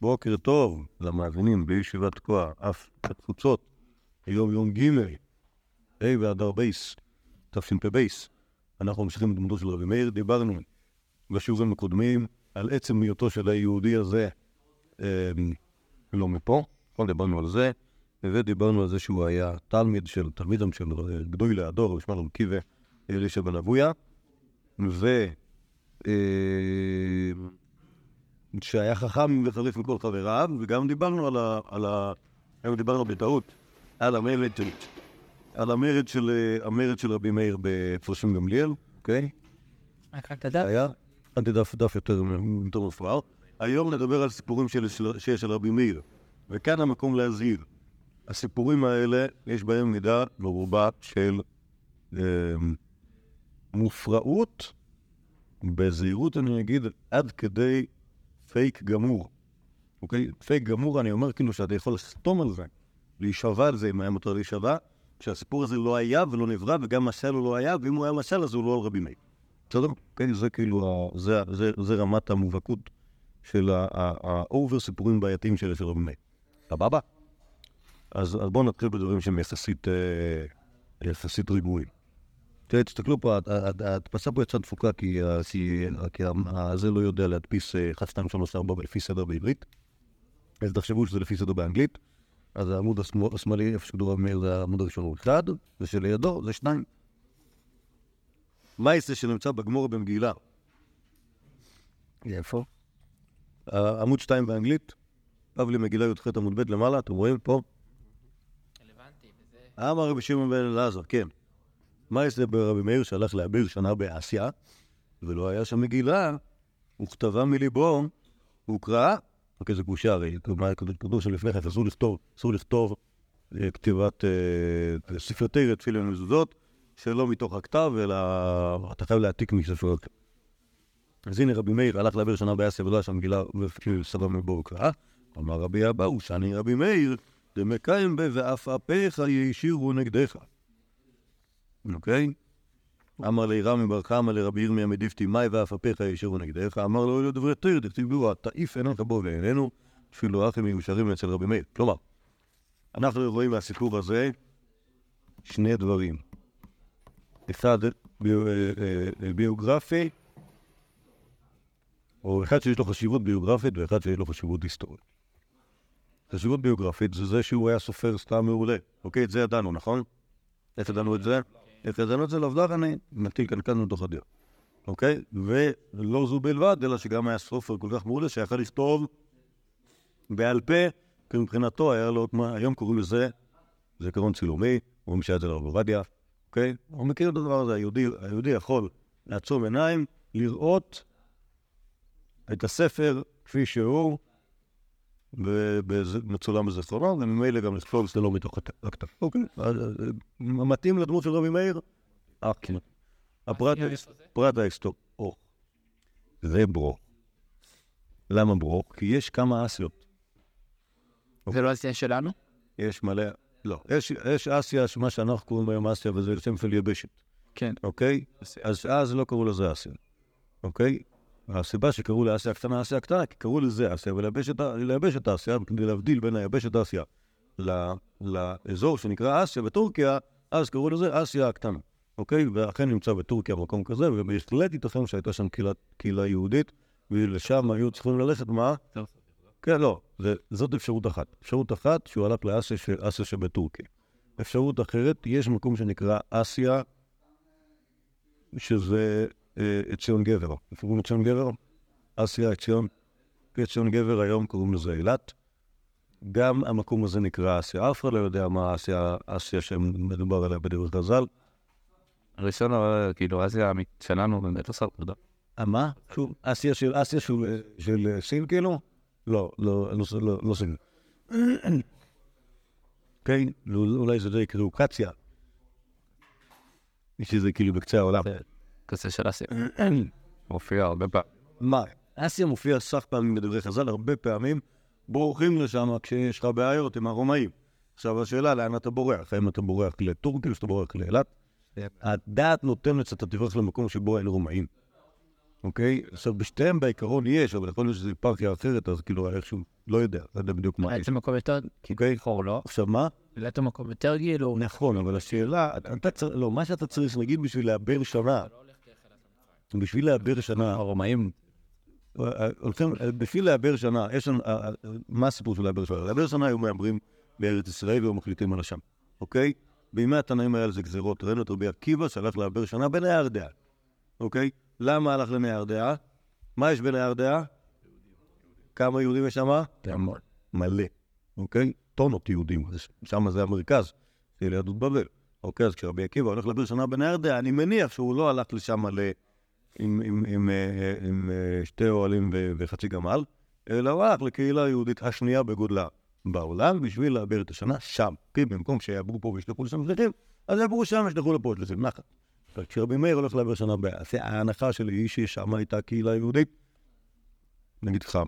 בוקר טוב למאזינים בישיבת תקוע, אף התפוצות, היום יום ג', ה' באדר בייס, תש"פ בייס. אנחנו ממשיכים בדמותו של רבי מאיר, דיברנו בשיעורים הקודמים על עצם היותו של היהודי הזה אה, לא מפה, נכון, דיברנו על זה, ודיברנו על זה שהוא היה תלמיד של, תלמידם של אה, גדולי הדור, רבי עקיבא אלישע בן אבויה, ו... אה, שהיה חכם וחריף מכל חבריו, וגם דיברנו על ה... על ה... היום דיברנו בטעות על המרד של... על המרד של, המרד של רבי מאיר בפרשים גמליאל, אוקיי? רק הדף? היה, עד דף דף יותר, יותר מפואר. היום נדבר על סיפורים של, שיש של רבי מאיר, וכאן המקום להזהיר. הסיפורים האלה, יש בהם מידה מרובה של אה, מופרעות, בזהירות אני אגיד, עד כדי פייק גמור. אוקיי? פייק גמור, אני אומר כאילו שאתה יכול לסתום על זה, להישבע על זה אם היה מותר להישבע, שהסיפור הזה לא היה ולא נברא, וגם משל הוא לא היה, ואם הוא היה משל אז הוא לא על רבי מאיר. בסדר? כן, זה כאילו, זה, זה, זה רמת המובהקות של ה over סיפורים בעייתיים של רבי מאיר. סבבה? אז, אז בואו נתחיל בדברים שהם יחסית, אה, יחסית רגועים. תראה, תסתכלו פה, ההדפסה פה יצאה דפוקה כי, כי, כי זה לא יודע להדפיס 1, 2, 3, 4 לפי סדר בעברית. אז תחשבו שזה לפי סדר באנגלית. אז העמוד השמאלי, איפה שכתוב מאיר, זה העמוד הראשון הוא אחד, ושלידו זה שניים. מה זה שנמצא בגמור במגילה? איפה? עמוד שתיים באנגלית, בבלי מגילה י"ח עמוד ב' למעלה, אתם רואים פה? רלוונטי, וזה... אמר רבי שמעון בן אלעזר, כן. מה יש ברבי מאיר שהלך לאביר שנה באסיה, ולא היה שם מגילה, וכתבה מליבו, הוא קרא, רק איזה גושה הרי, כתוב שם לפני כן, אסור לכתוב, אסור לכתוב אה, כתיבת אה, ספרתי תפילין ומזוזות, שלא מתוך הכתב, אלא אתה חייב להעתיק מספר הכתב. אז הנה רבי מאיר הלך לאביר שנה באסיה ולא היה שם מגילה, וסבב מבוא וקרא. אמר רבי אבאו, שאני רבי מאיר, דמקיים בה ואף אפיך ישירו נגדך. אוקיי? אמר לי רמי בר קמא לרבי ירמיה מדיפתי, מאי ואף אפיך ישירו נגדך? אמר לו, אלו דברי תיר, דכתיבו, תעיף עיניך בו ואיננו, אפילו אחים מיושרים אצל רבי מאיר. כלומר, אנחנו רואים מהסיפור הזה שני דברים. אחד ביוגרפי, או אחד שיש לו חשיבות ביוגרפית ואחד שיש לו חשיבות היסטורית. חשיבות ביוגרפית זה זה שהוא היה סופר סתם מעולה. אוקיי, את זה ידענו, נכון? איך ידענו את זה? זה? לעובדה אני מטיל כאן מתוך הדיר. אוקיי? ולא זו בלבד, אלא שגם היה סופר כל כך מעולה שיכל לכתוב בעל פה, כי מבחינתו היה לו, היום קוראים לזה זיכרון צילומי, אומרים שהיה את זה לרב עובדיה, אוקיי? הוא מכיר את הדבר הזה, היהודי, היהודי יכול לעצום עיניים, לראות את הספר כפי שהוא, ומצולם בזיכרונו, וממילא גם לכתוב שזה לא מתוך הכתב. אוקיי, מתאים לדמות של רבי מאיר? אה, כן. הפרט ההיסטורי. או, זה ברוך. למה ברוך? כי יש כמה אסיות. זה לא אסיה שלנו? יש מלא, לא. יש, יש אסיה, מה שאנחנו קוראים היום אסיה, וזה שם של יבשת. כן. אוקיי? אז אז לא קראו לזה אסיה. אוקיי? הסיבה שקראו לאסיה הקטנה אסיה הקטנה, כי קראו לזה אסיה, וליבשת אסיה, כדי להבדיל בין היבשת אסיה לאזור שנקרא אסיה בטורקיה, אז קראו לזה אסיה הקטנה. אוקיי? ואכן נמצא בטורקיה מקום כזה, ובהחלט ייתכן שהייתה שם קהילה, קהילה יהודית, ולשם היו צריכים ללכת, מה? כן, לא, זה, זאת אפשרות אחת. אפשרות אחת, שהוא הלך לאסיה אסיה שבטורקיה. אפשרות אחרת, יש מקום שנקרא אסיה, שזה אה, ציון גבר. איפה קוראים לציון גבר? אסיה, ציון. ציון גבר, היום קוראים לזה אילת. גם המקום הזה נקרא אסיה. אף אחד לא יודע מה אסיה, אסיה שמדובר עליה בדברי חז"ל. הראשון, כאילו, אסיה שלנו באמת עושה עבודה. מה? שוב, אסיה של אסיה של סין כאילו? לא, לא, לא, לא סין. כן, אולי זה די יקראו קציה. שזה כאילו בקצה העולם. כזה של אסיה. מופיע הרבה פעמים. מה? אסיה מופיע סך פעמים בדברי חז"ל, הרבה פעמים בורחים לשם כשיש לך בעיות עם הרומאים. עכשיו השאלה, לאן אתה בורח? האם אתה בורח לטורקיה או שאתה בורח לאילת? הדעת נותנת שאתה תברח למקום שבו אין רומאים. אוקיי? עכשיו, בשתיהם בעיקרון יש, אבל יכול להיות שזו היפרכיה אחרת, אז כאילו איכשהו, לא יודע, לא יודע בדיוק מה יש. בעצם מקום יותר אוקיי? חור, לא? עכשיו, מה? בעצם מקום יותר כאילו... נכון, אבל השאלה, אתה- צריך, לא, מה שאתה צריך, נגיד בשביל לעבר שנה, בשביל לעבר שנה, הרומאים, אה, הולכים, אה, בשביל לעבר שנה, יש לנו, אה, אה, מה הסיפור של לעבר שנה? לעבר שנה היו מהמרים בארץ ישראל והיו מחליטים על השם, אוקיי? בימי התנאים היה לזה גזירות, ראינו את רבי עקיבא שהלך לעבר שנה בנהר דעה, אוקיי? למה הלך לנהר דעה? מה יש בנהר דעה? כמה יהודים יש שם? מלא, אוקיי? טונות יהודים, שם זה המרכז של יהדות בבל. אוקיי, אז כשרבי עקיבא הולך לעבר שנה בנהר דעה, אני מניח שהוא לא הלך לשם ל... עם, עם, עם, אה, עם אה, שתי אוהלים וחצי גמל, אלא הוא הלך לקהילה היהודית השנייה בגודלה בעולם בשביל לעבר את השנה שם. כי במקום שיעברו פה וישלחו לשם שליחים, אז יעברו שם וישלחו לפה שליחים, נחת. אבל כשרבי מאיר הולך לעבר שנה באסיה, ההנחה שלי היא ששם הייתה קהילה יהודית, נגיד לך,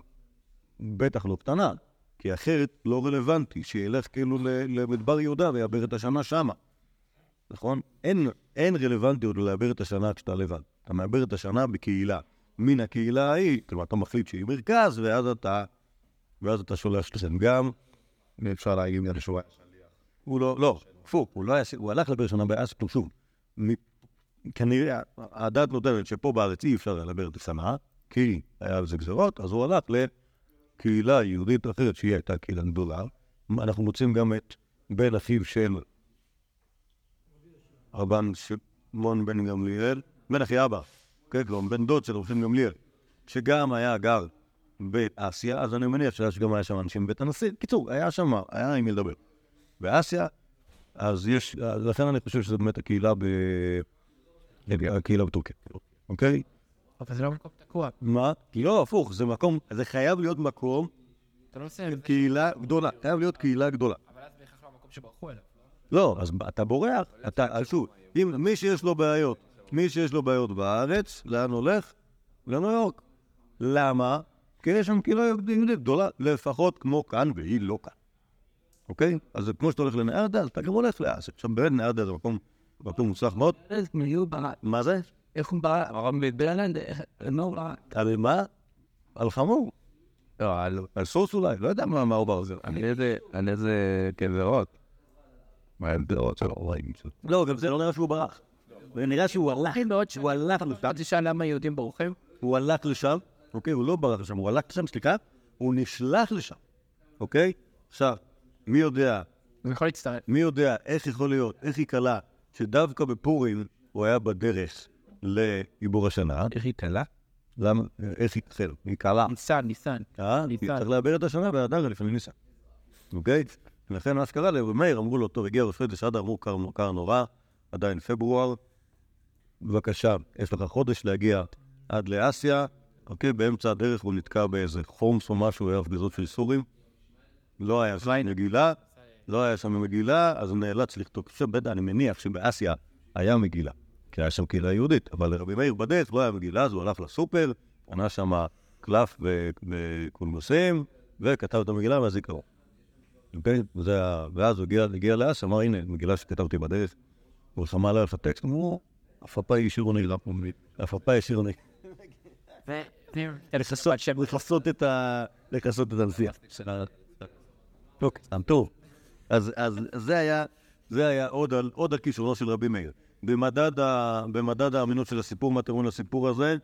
בטח לא קטנה, כי אחרת לא רלוונטי שילך כאילו למדבר יהודה ויעבר את השנה שמה. נכון? אין, אין רלוונטיות לעבר את השנה כשאתה לבד. אתה מעבר את השנה בקהילה. מן הקהילה ההיא, כלומר, אתה מחליט שהיא מרכז, ואז אתה, ואז אתה שולח שליחים. גם, אפשר להגיד גם שהוא הוא לא, לא, הפוך, הוא לא היה, הוא הלך לעבר שנה שוב. מ- כנראה, הדת נותנת שפה בארץ אי אפשר לעבר את השנה, כי היה על זה גזרות, אז הוא הלך לקהילה יהודית אחרת, שהיא הייתה קהילה גדולה. אנחנו מוצאים גם את בן אחיו של רבן שמעון בן גמליאל, בן אחי אבא, כן, כלומר, בן דוד של רבן גמליאל, שגם היה גר באסיה, אז אני מניח שגם היה שם אנשים בבית הנשיא. קיצור, היה שם, היה עם מי לדבר. באסיה, אז יש, לכן אני חושב שזו באמת הקהילה ב... הקהילה בטורקיה, אוקיי? אבל זה לא מקום תקוע. מה? לא, הפוך, זה מקום, זה חייב להיות מקום, לא. קהילה גדולה, חייב להיות קהילה גדולה. אבל אז בהכרח לא המקום שברחו אליו. לא, אז אתה בורח, אתה, אז שוב, אם מי שיש לו בעיות, מי שיש לו בעיות בארץ, לאן הולך? לניו יורק. למה? כי יש שם קהילה יהודית גדולה, לפחות כמו כאן, והיא לא כאן. אוקיי? אז כמו שאתה הולך לנהרדה, אז אתה גם הולך לאסיה. עכשיו באמת נהרדה זה מקום, מקום מוצלח מאוד. מה זה? איך הוא ברא? הרב בלנד, לא רע. על מה? על חמור. לא, על- סוס אולי, לא יודע מה הוא בר זה. על איזה, גזרות. מה הגזרות שלו? לא, גם זה לא נראה שהוא ברח. זה נראה שהוא הלך, מאוד הוא הלך לשם. אתה תשאל למה יהודים בורחים? הוא הלך לשם, אוקיי? הוא לא ברח לשם, הוא הלך לשם, סליחה, הוא נשלח לשם, אוקיי? עכשיו, מי יודע, הוא יכול להצטרף. מי יודע איך יכול להיות, איך היא קלה, שדווקא בפורים הוא היה בדרך לעיבור השנה. איך היא קלה? למה? איך היא תחל? היא קלה. ניסן, ניסן. אה? ניסן. צריך לעבר את השנה באדר לפני ניסן. אוקיי? ולכן מה שקרה לרב מאיר, אמרו לו, טוב, הגיע ראש חודש אדר, אמרו, קר נורא, עדיין פברואר, בבקשה, יש לך חודש להגיע עד לאסיה, אוקיי? באמצע הדרך הוא נתקע באיזה חומס או משהו, היה הפגזות של סורים. לא היה שם מגילה, לא היה שם מגילה, אז הוא נאלץ לכתוב. בטח, אני מניח שבאסיה היה מגילה, כי היה שם קהילה יהודית, אבל לרבי מאיר בדרך לא היה מגילה, אז הוא הלך לסופר, קנה שם קלף וקולמוסים, וכתב את המגילה מהזיכרון. אוקיי? ואז הוא הגיע, לאסיה, אמר, הנה, מגילה שכתבתי בדרך. הוא שמע עליה את הטקסט, אמרו, השאירו נגלה פה, הפאפה השאירו נגלה. לכסות שם. לכסות את ה... לכסות את הנסיעה. אוקיי, סתם טוב. אז, זה היה, זה היה עוד על, כישורו של רבי מאיר. במדד, האמינות של הסיפור, מה תראו לסיפור הזה?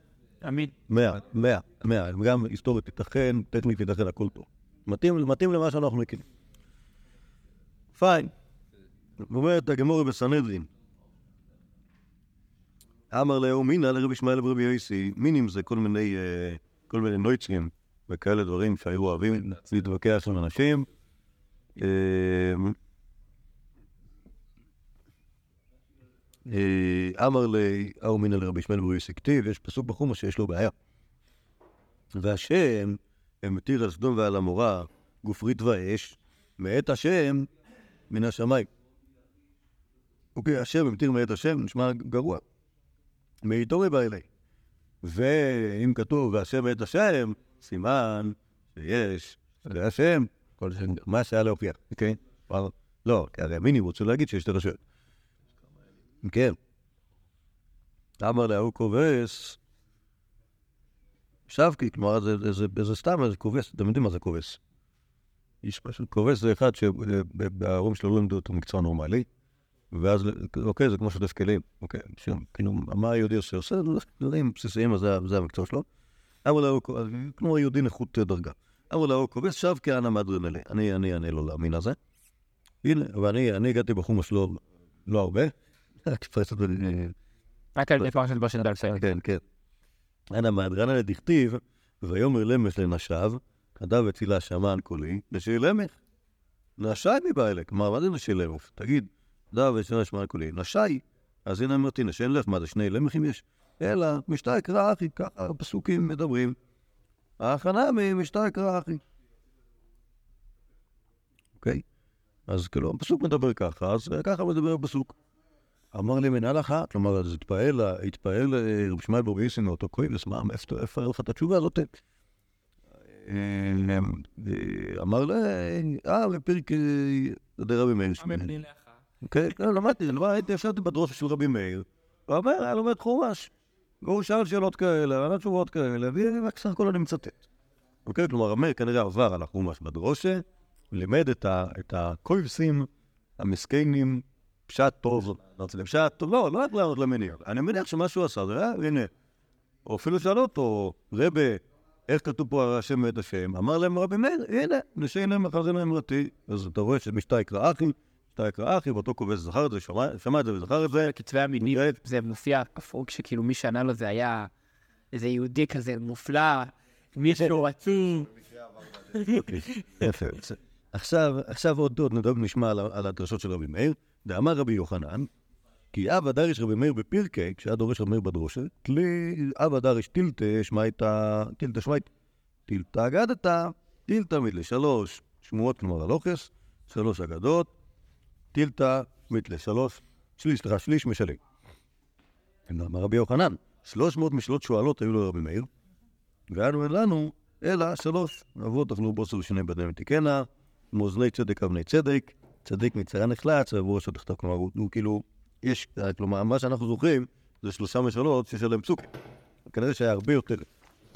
עמית. מאה, מאה, מאה. גם היסטורית ייתכן, טכנית ייתכן, הכל טוב. מתאים, מתאים למה שאנחנו מכירים. פיין. אומרת הגמורי בסנהדרין. אמר לאהו מינא לרבי ישמעאל ורבי יוסי, מינים זה כל מיני, אה, כל מיני נויצרים וכאלה דברים שהיו אוהבים להתווכח עם אנשים. אה, אה, אמר לאהו מינא לרבי ישמעאל ורבי יוסי, כתיב, יש פסוק בחומש שיש לו בעיה. והשם מתיר על סדום ועל עמורה גופרית ואש, מאת השם מן השמיים. אוקיי, השם מתיר מאת השם, נשמע גרוע. מאיתו בא אלי. ואם כתוב והשם מאת השם, סימן שיש, זה השם, כל זה, מה שהיה להוכיח, אוקיי? אבל לא, כי הרי המיני רוצה להגיד שיש שתי רשויות. כן. אמר להוא כובש, שבקי, כלומר, זה- זה- זה זה סתם איזה כובס, אתם יודעים מה זה כובס. איש פשוט כובס זה אחד שההורים שלו לא לימדו אותו מקצוע נורמלי, ואז, אוקיי, זה כמו שוטף כלים, אוקיי, ש- כאילו, מה היהודי עושה? עושה דברים בסיסיים, אז זה- המקצוע שלו. לה, הוא כמו יהודי נכות דרגה. אמר לה, הוא כובס שבקי אנא מאדרינלי. אני אני אענה לו למין הזה. הנה, ואני אני הגעתי בחומש לא לא הרבה. רק פרסת ו... רק על של בשן דלפייר. כן, כן. אנא מהדרנה לדכתיב, ויאמר למש לנשיו, כתב אצילה שמן קולי, נשי למך. נשי מבעלה, כלומר, מה זה נשי למך? תגיד, דב אצילה שמן קולי, נשי. אז הנה אמרתי, נשי לך, מה זה שני למכים יש? אלא, משתה יקרא אחי, ככה הפסוקים מדברים. ההכנה ממשתה יקרא אחי. אוקיי? אז כאילו, הפסוק מדבר ככה, אז ככה מדבר הפסוק. אמר לי מנהל אחת, כלומר, אז התפעל, התפעל אה, רב שמעאל בר ייסין מאותו כהן, מה, איפה היה לך את התשובה הזאת? אה, אמר לה, אה, בפרק אה, דרבי מאיר שמואל. כן, לא, למדתי, למדתי, ישבתי בדרוש של רבי מאיר, הוא אומר, היה לומד חומש. והוא שאל שאלות כאלה, ענה תשובות כאלה, ורק סך הכל אני מצטט. אוקיי, כלומר, מאיר כנראה עבר על החומש בדרושה, לימד את ה- את הקויבסים המסכנים פשט טוב, פשט טוב, לא, לא רק לענות למניע. אני מניח שמה שהוא עשה זה, אה, הנה, או אפילו שאלו אותו, רבה, איך כתוב פה השם ואת השם? אמר להם רבי מאיר, הנה, נשיינם מחזינו אמרתי. אז אתה רואה שמשתה יקרא אחי, משתה יקרא אחי, ואותו כובש זכר את זה, שמע את זה וזכר את זה. כתבי המינים, זה מופיע הפרוק שכאילו מי שענה לו זה היה איזה יהודי כזה מופלא, מישהו עצום. יפה. עכשיו, עוד עוד נדבר נשמע על, הדרשות של רבי מאיר. דאמר רבי יוחנן, כי אבא דריש רבי מאיר בפרקי, כשהיה דורש רבי מאיר בדרושה, תלי אבא דריש טילתה שמייתא, טילתה שמייתא, טילתה אגדתא, טילתה מתלה שלוש שמועות, כלומר הלוכס, שלוש אגדות, טילתה מתלה שלוש, שליש, סליחה, שליש משלם. אמר רבי יוחנן, שלוש מאות משלות שואלות היו לרבי מאיר, ואנו אין לנו, אלא שלוש. אבות אכלו בוסר ושני בדמים תיקנה, מאזלי צדק אבני צדק, צדיק מצרה נחלץ, ועבור ראשו תחתיו. כלומר, הוא, כאילו, יש, כלומר, מה שאנחנו זוכרים, זה שלושה משלות שיש עליהם פסוק. כנראה שהיה הרבה יותר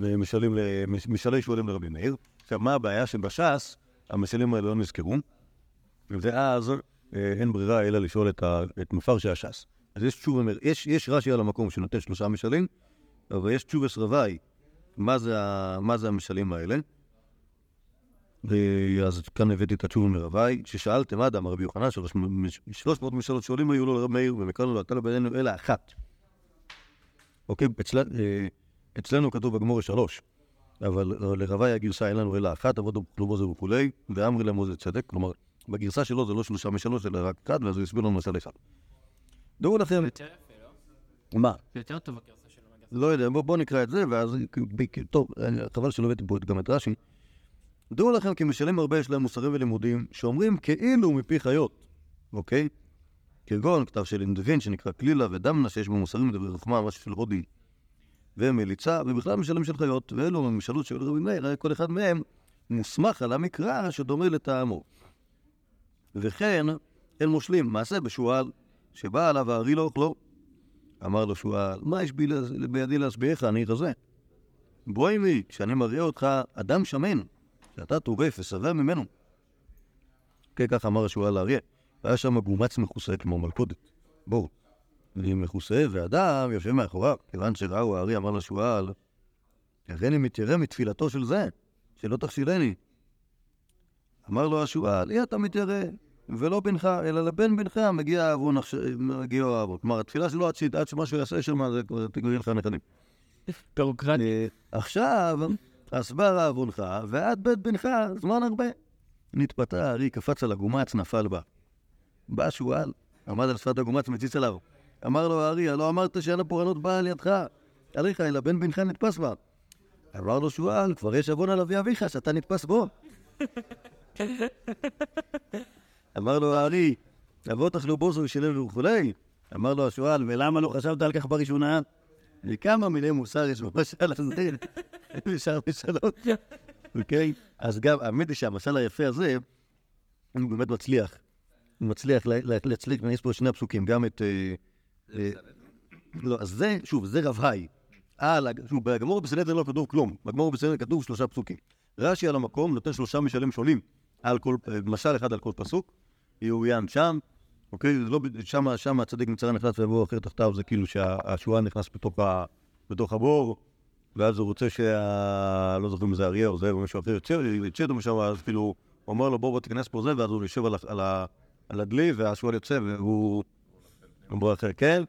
משלים, משלי שואלים לרבי מאיר. עכשיו, מה הבעיה? שבש"ס, המשלים האלה לא נזכרו, ואז אין ברירה אלא לשאול את, ה, את מפרשי הש"ס. אז יש תשובה, יש, יש רש"י על המקום שנותן שלושה משלים, אבל יש תשובס רביי, מה זה, מה זה המשלים האלה. אה, אז כאן הבאתי את התשובה מרביי, ששאלתם אדם, רבי יוחנן, שלוש מאות משאלות שואלים היו לו לרב מאיר, ומכאן לא הייתה לו בינינו אלא אחת. אוקיי, אצל, אה, אצלנו כתוב בגמור שלוש, אבל לרביי הגרסה אין לנו אלא אחת, עבוד וכלובו זה וכולי, ואמרי למו זה צדק, כלומר, בגרסה שלו זה לא שלושה משלוש, אלא רק אחד, ואז הוא הסביר לנו משל אחד. דעו לכם, יותר יפה, לא? מה? יותר טוב הגרסה שלו. לא יודע, בוא, בוא נקרא את זה, ואז... טוב, חבל שלא הבאתי פה גם את רש"י. דעו לכם כי משלים הרבה יש להם מוסרים ולימודים, שאומרים כאילו מפי חיות, אוקיי? כגון כתב של אינדווין שנקרא כלילה ודמנה, שיש בו מוסרים ודברי חוכמה, משהו של הודי, ומליצה, ובכלל משלים של חיות, ואלו המשאלות של רבי מאיר, כל אחד מהם מוסמך על המקרא שדומה לטעמו. וכן, אין מושלים, מעשה בשועל, שבא עליו הארי לא אוכלו. אמר לו שועל, מה יש בי בידי להשביעך, אני רזה? בואי מי, כשאני מראה אותך אדם שמן, שאתה טורף ושבע ממנו. כן, ככה אמר השועל לאריה. והיה שם גומץ מכוסה כמו מלכודת. בואו. והיא מכוסה, ואדם יושב מאחוריו. כיוון שראו האריה, אמר לשועל, הריני מתיירא מתפילתו של זה, שלא תכשילני. אמר לו השועל, אי אתה מתיירא, ולא בנך, אלא לבן בנך מגיע העוון, עכשיו- מגיע העוון. כלומר, התפילה שלו עד שמשהו יעשה שם, זה כבר תגריר לך נכדים. ביורוקרטי. אה, עכשיו, הסבר עוונך, ועד בית בנך, זמן הרבה. נתפתה הארי, קפץ על הגומץ, נפל בה. בא שועל, עמד על שפת הגומץ, מציץ עליו. אמר לו הארי, הלא אמרת שאין הפורענות באה על ידך. עליך, אלא בן בנך נתפס בה. אמר לו שועל, כבר יש עוון על אבי אביך, שאתה נתפס בו. אמר לו הארי, אבות אכלו בוסו ושילם וכולי. אמר לו השועל, ולמה לא חשבת על כך בראשונה? וכמה מיני מוסר יש במשל הזה, בשאר משאלות. אוקיי? אז גם, האמת היא שהמשל היפה הזה, הוא באמת מצליח. הוא מצליח לה- לה- להצליח, יש פה שני הפסוקים, גם את... אה, אה, לא, אז זה, שוב, זה רב הג- שוב, בגמור בסנהדרין לא כתוב כלום, בגמור בסנהדרין כתוב שלושה פסוקים. רש"י על המקום נותן שלושה משלים שונים, על כל, אה, משל אחד על כל פסוק, יאוין שם, אוקיי? זה לא, שם, שם הצדיק מצרה נכנס ויבוא אחר תחתיו, זה כאילו שהשועל נכנס בתוך, ה, בתוך הבור, ואז הוא רוצה שה... לא זוכר אם זה אריה או זה, או מישהו אחר יוצא, יצא אותו משם, אז כאילו, הוא אומר לו בוא בוא תיכנס פה זה, ואז הוא יושב על, על, על הדלי, והשועל יוצא, והוא... הוא אחר, כן?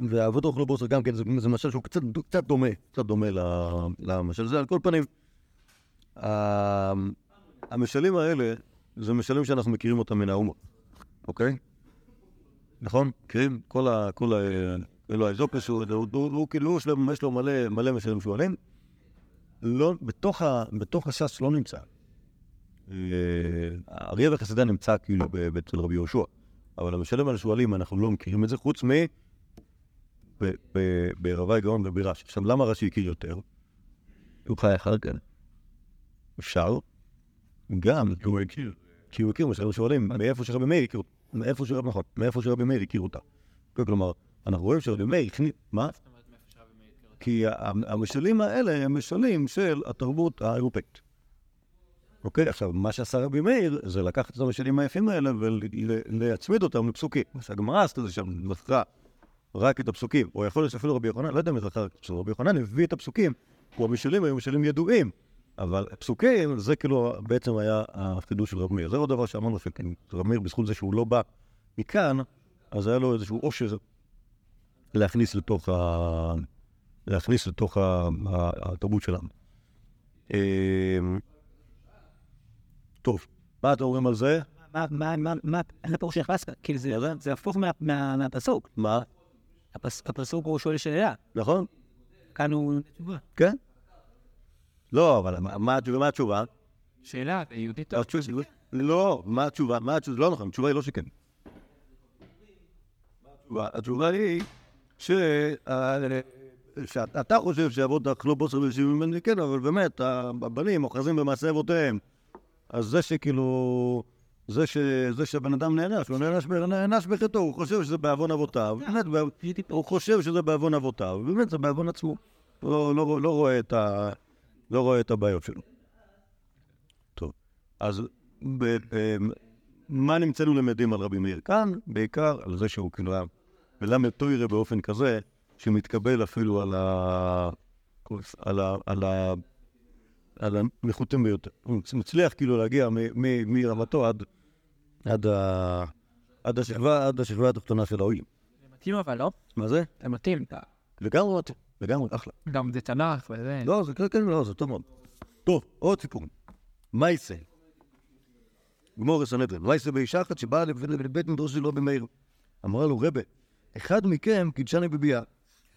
אה, והאבות אוכלו בוסר גם כן, זה, זה משל שהוא קצת, קצת דומה, קצת דומה למשל הזה. על כל פנים, ה- המשלים האלה, זה משלים שאנחנו מכירים אותם מן האומות, אוקיי? נכון? מכירים? כל ה... כל ה... אלו האזופס, הוא, כאילו, יש לו, מלא, מלא משלים שועלים. לא, בתוך, ה, בתוך הש"ס לא נמצא. אה, האריה וחסידה נמצא כאילו אצל רבי יהושע, אבל המשלם על השועלים, אנחנו לא מכירים את זה, חוץ מ... ב- ב- ברבי גאון וברש"י. עכשיו, למה רש"י הכיר יותר? הוא חי אחד כאן. אפשר. גם, כי הוא הכיר. כי הוא הכיר, מה שאנחנו שואלים, מאיפה שרבי מאיר הכיר אותה. מאיפה שרבי, נכון, מאיפה שרבי מאיר הכיר אותה. כלומר, אנחנו רואים שרבי מאיר הכניס, מה? כי המשלים האלה הם משלים של התרבות האירופאית. אוקיי, עכשיו, מה שעשה רבי מאיר זה לקחת את המשלים היפים האלה ולהצמיד אותם לפסוקים. מה שהגמרא עשתה זה שם, זכרה רק את הפסוקים, או יכול להיות שאפילו רבי יוחנן, לא יודע מי זכר, כשרבי יוחנן הביא את הפסוקים, הוא המשלים היו משלים ידועים, אבל פסוקים זה כאילו בעצם היה החידוש של רבי מאיר. זה עוד דבר שאמרנו שרבי מאיר, בזכות זה שהוא לא בא מכאן, אז היה לו איזשהו עושר להכניס לתוך, ה... להכניס לתוך ה... התרבות שלנו. אמ, טוב, מה אתם אומרים על זה? מה, מה, מה, מה, איך הפירוש שנכנס? כאילו זה, זה הפוך מה- מה- מהפסוק. מה? הפס- הפסוק הוא שואל שאלה, נכון? כאן הוא תשובה. כן? לא, אבל מה- מה התשובה? שאלה, זה יהודי טוב. התשובה- לא, מה התשובה? מה התשובה? לא נכון, התשובה היא לא שכן. התשובה- היא ש... אה, שאתה חושב שאבות אכלו בוסר וישיבים ממני, כן, אבל באמת, הבנים אוחזים במעשה אבותיהם. אז זה שכאילו... זה, ש... זה שהבן אדם נענש, הוא נענש, נענש בחטאו, הוא חושב שזה בעוון אבותיו, באמת, ב- הוא חושב שזה בעוון אבותיו, ובאמת זה בעוון עצמו. לא, לא, לא, רואה את ה... לא רואה את הבעיות שלו. טוב, אז ב... אמ, מה נמצאנו למדים על רבי מאיר כאן? בעיקר על זה שהוא כאילו היה מלמד תוירה באופן כזה, שמתקבל אפילו על ה... על ה... על ה... על הנחותים ביותר. הוא מצליח כאילו להגיע מרמתו עד, עד, ה... עד, השכבה, עד השכבה התחתונה של האויים. זה מתאים אבל, לא? מה זה? זה מתאים. לגמרי מתאים, לגמרי, אחלה. גם זה תנ"ך וזה. לא, זה כן, כן, לא, זה טוב מאוד. טוב, עוד סיפור. מייסה. גמור הסנהדרין. מייסה באישה אחת שבאה לב- לבית מדרש של רבי מאיר. אמרה לו, רבה, אחד מכם קידשני בביאה.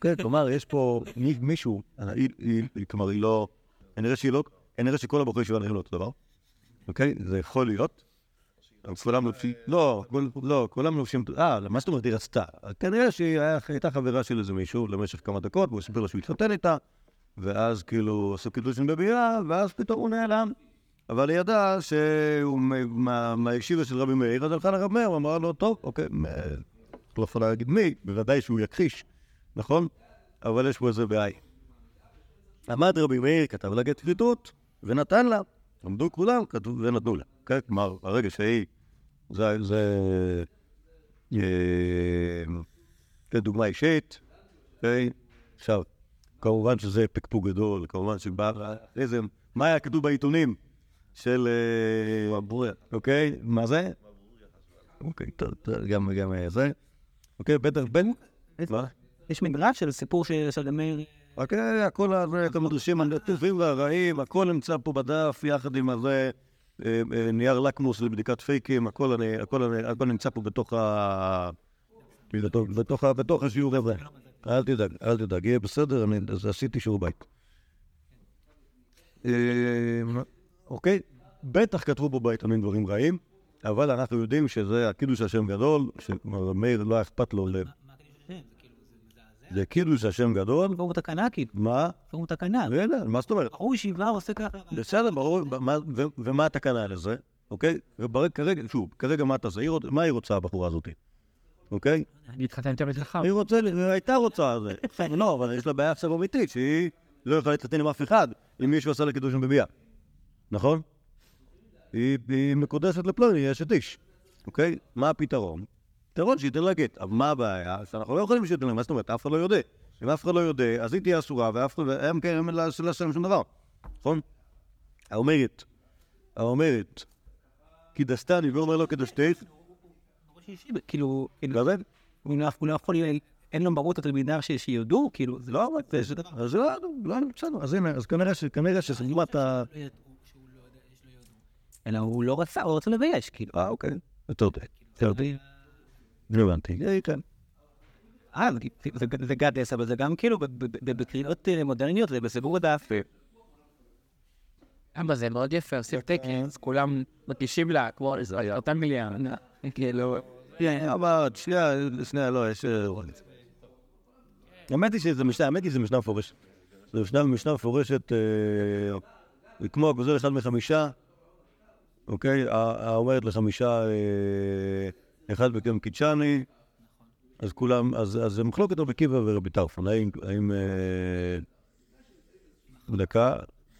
כן, כלומר, יש פה מי- מישהו, היא- כלומר, היא לא... כנראה שהיא לא... כנראה שכל הבחורי ישיבה נראים לו אותו דבר. אוקיי? זה יכול להיות. כולם לובשים... לא, לא, כולם לובשים... אה, מה זאת אומרת היא רצתה? כנראה שהיא הייתה חברה של איזה מישהו למשך כמה דקות, והוא סיפר לה שהוא התחתן איתה, ואז כאילו עשו קידושין בביאה, ואז פתאום הוא נעלם. אבל היא ידעה שהוא מהישיבה של רבי מאיר, אז הלכה לרב מאיר, הוא אמר לו, טוב, אוקיי, לא יכולה להגיד מי, בוודאי שהוא יכחיש, נכון? אבל יש פה איזה בעיה. עמד רבי מאיר, כתב לה גט כריתות, ונתן לה. עמדו כולם, כתוב, ונתנו לה. כן, כלומר, ברגע שהיא, זה, אה, זה דוגמה אישית, אוקיי? עכשיו, כמובן שזה פקפוק גדול, כמובן שבא, איזה, מה היה כתוב בעיתונים של, אה, אוקיי? מה זה? אוקיי, גם, גם אה, זה. אוקיי, בטח, בין, מה? יש מדרש של סיפור של מאיר, אוקיי, הכל, הזה, את המדרשים הטובים והרעים, הכל נמצא פה בדף יחד עם הזה, אה, אה, נייר לקמוס לבדיקת פייקים, הכל, נמצא פה בתוך ה... בתוך, השיעור הזה. אל תדאג, אל תדאג, יהיה בסדר, אני עשיתי שיעור בית. אה, אוקיי, בטח כתבו פה בעיתונים דברים רעים, אבל אנחנו יודעים שזה הקידוש השם גדול, שמאיר לא אכפת לו, זה קידוש השם גדול, קוראים תקנה כאילו, מה? קוראים תקנה. מה זאת אומרת? בחור ישיבה עושה ככה. בסדר, ברור, ומה התקנה לזה? אוקיי? וכרגע, שוב, כרגע מה אתה עושה? מה היא רוצה, הבחורה הזאת? אוקיי? אני התחתן יותר חכם. היא רוצה, היא הייתה רוצה, זה. לא, אבל יש לה בעיה עכשיו אמיתית, שהיא לא יכולה להתחתן עם אף אחד, אם מישהו עשה לה קידושין בביאה. נכון? היא מקודשת לפלוני, יש את איש. אוקיי? מה הפתרון? פתרון לה גט. אבל מה הבעיה? שאנחנו לא יכולים לה, מה זאת אומרת? אף אחד לא יודע. אם אף אחד לא יודע, אז היא תהיה אסורה, ואף אחד, הם כן, לא עושה שום דבר. נכון? האומרת, האומרת, קידשתני ואומר לו קידשתך, כאילו, כאילו, לא? הוא לא- הוא לא יכול, אין לו מרות התלמידה ש- שיודעו, כאילו, זה לא, אבל זה דבר. אז לא, לא, לא, בסדר. אז הנה, אז כנראה ש- כנראה שסגימת ה... אלא הוא לא רצה, הוא רצה לבייש, כאילו. אה, אוקיי. יותר טוב. טוב. הבנתי. אה, כן. אה, זה- זה גדס, אבל זה גם כאילו ב- ב- ב- בקריאות אה, מודרניות, זה בסיפור הדף. אבא זה מאוד יפה, עושים טקס, כולם מגישים לה, כמו אותה מיליארד. כאילו, אבל שנייה, שנייה, לא, יש... אה, האמת היא שזה משנה, האמת היא שזה משנה מפורשת. זה משנה, משנה מפורשת, אה, כמו הגוזל אחד מחמישה, אוקיי? האומרת לחמישה, אחד מכם קידשני, אז כולם, אז זה מחלוקת רבי עקיבא ורבי טרפון, האם, אה, דקה,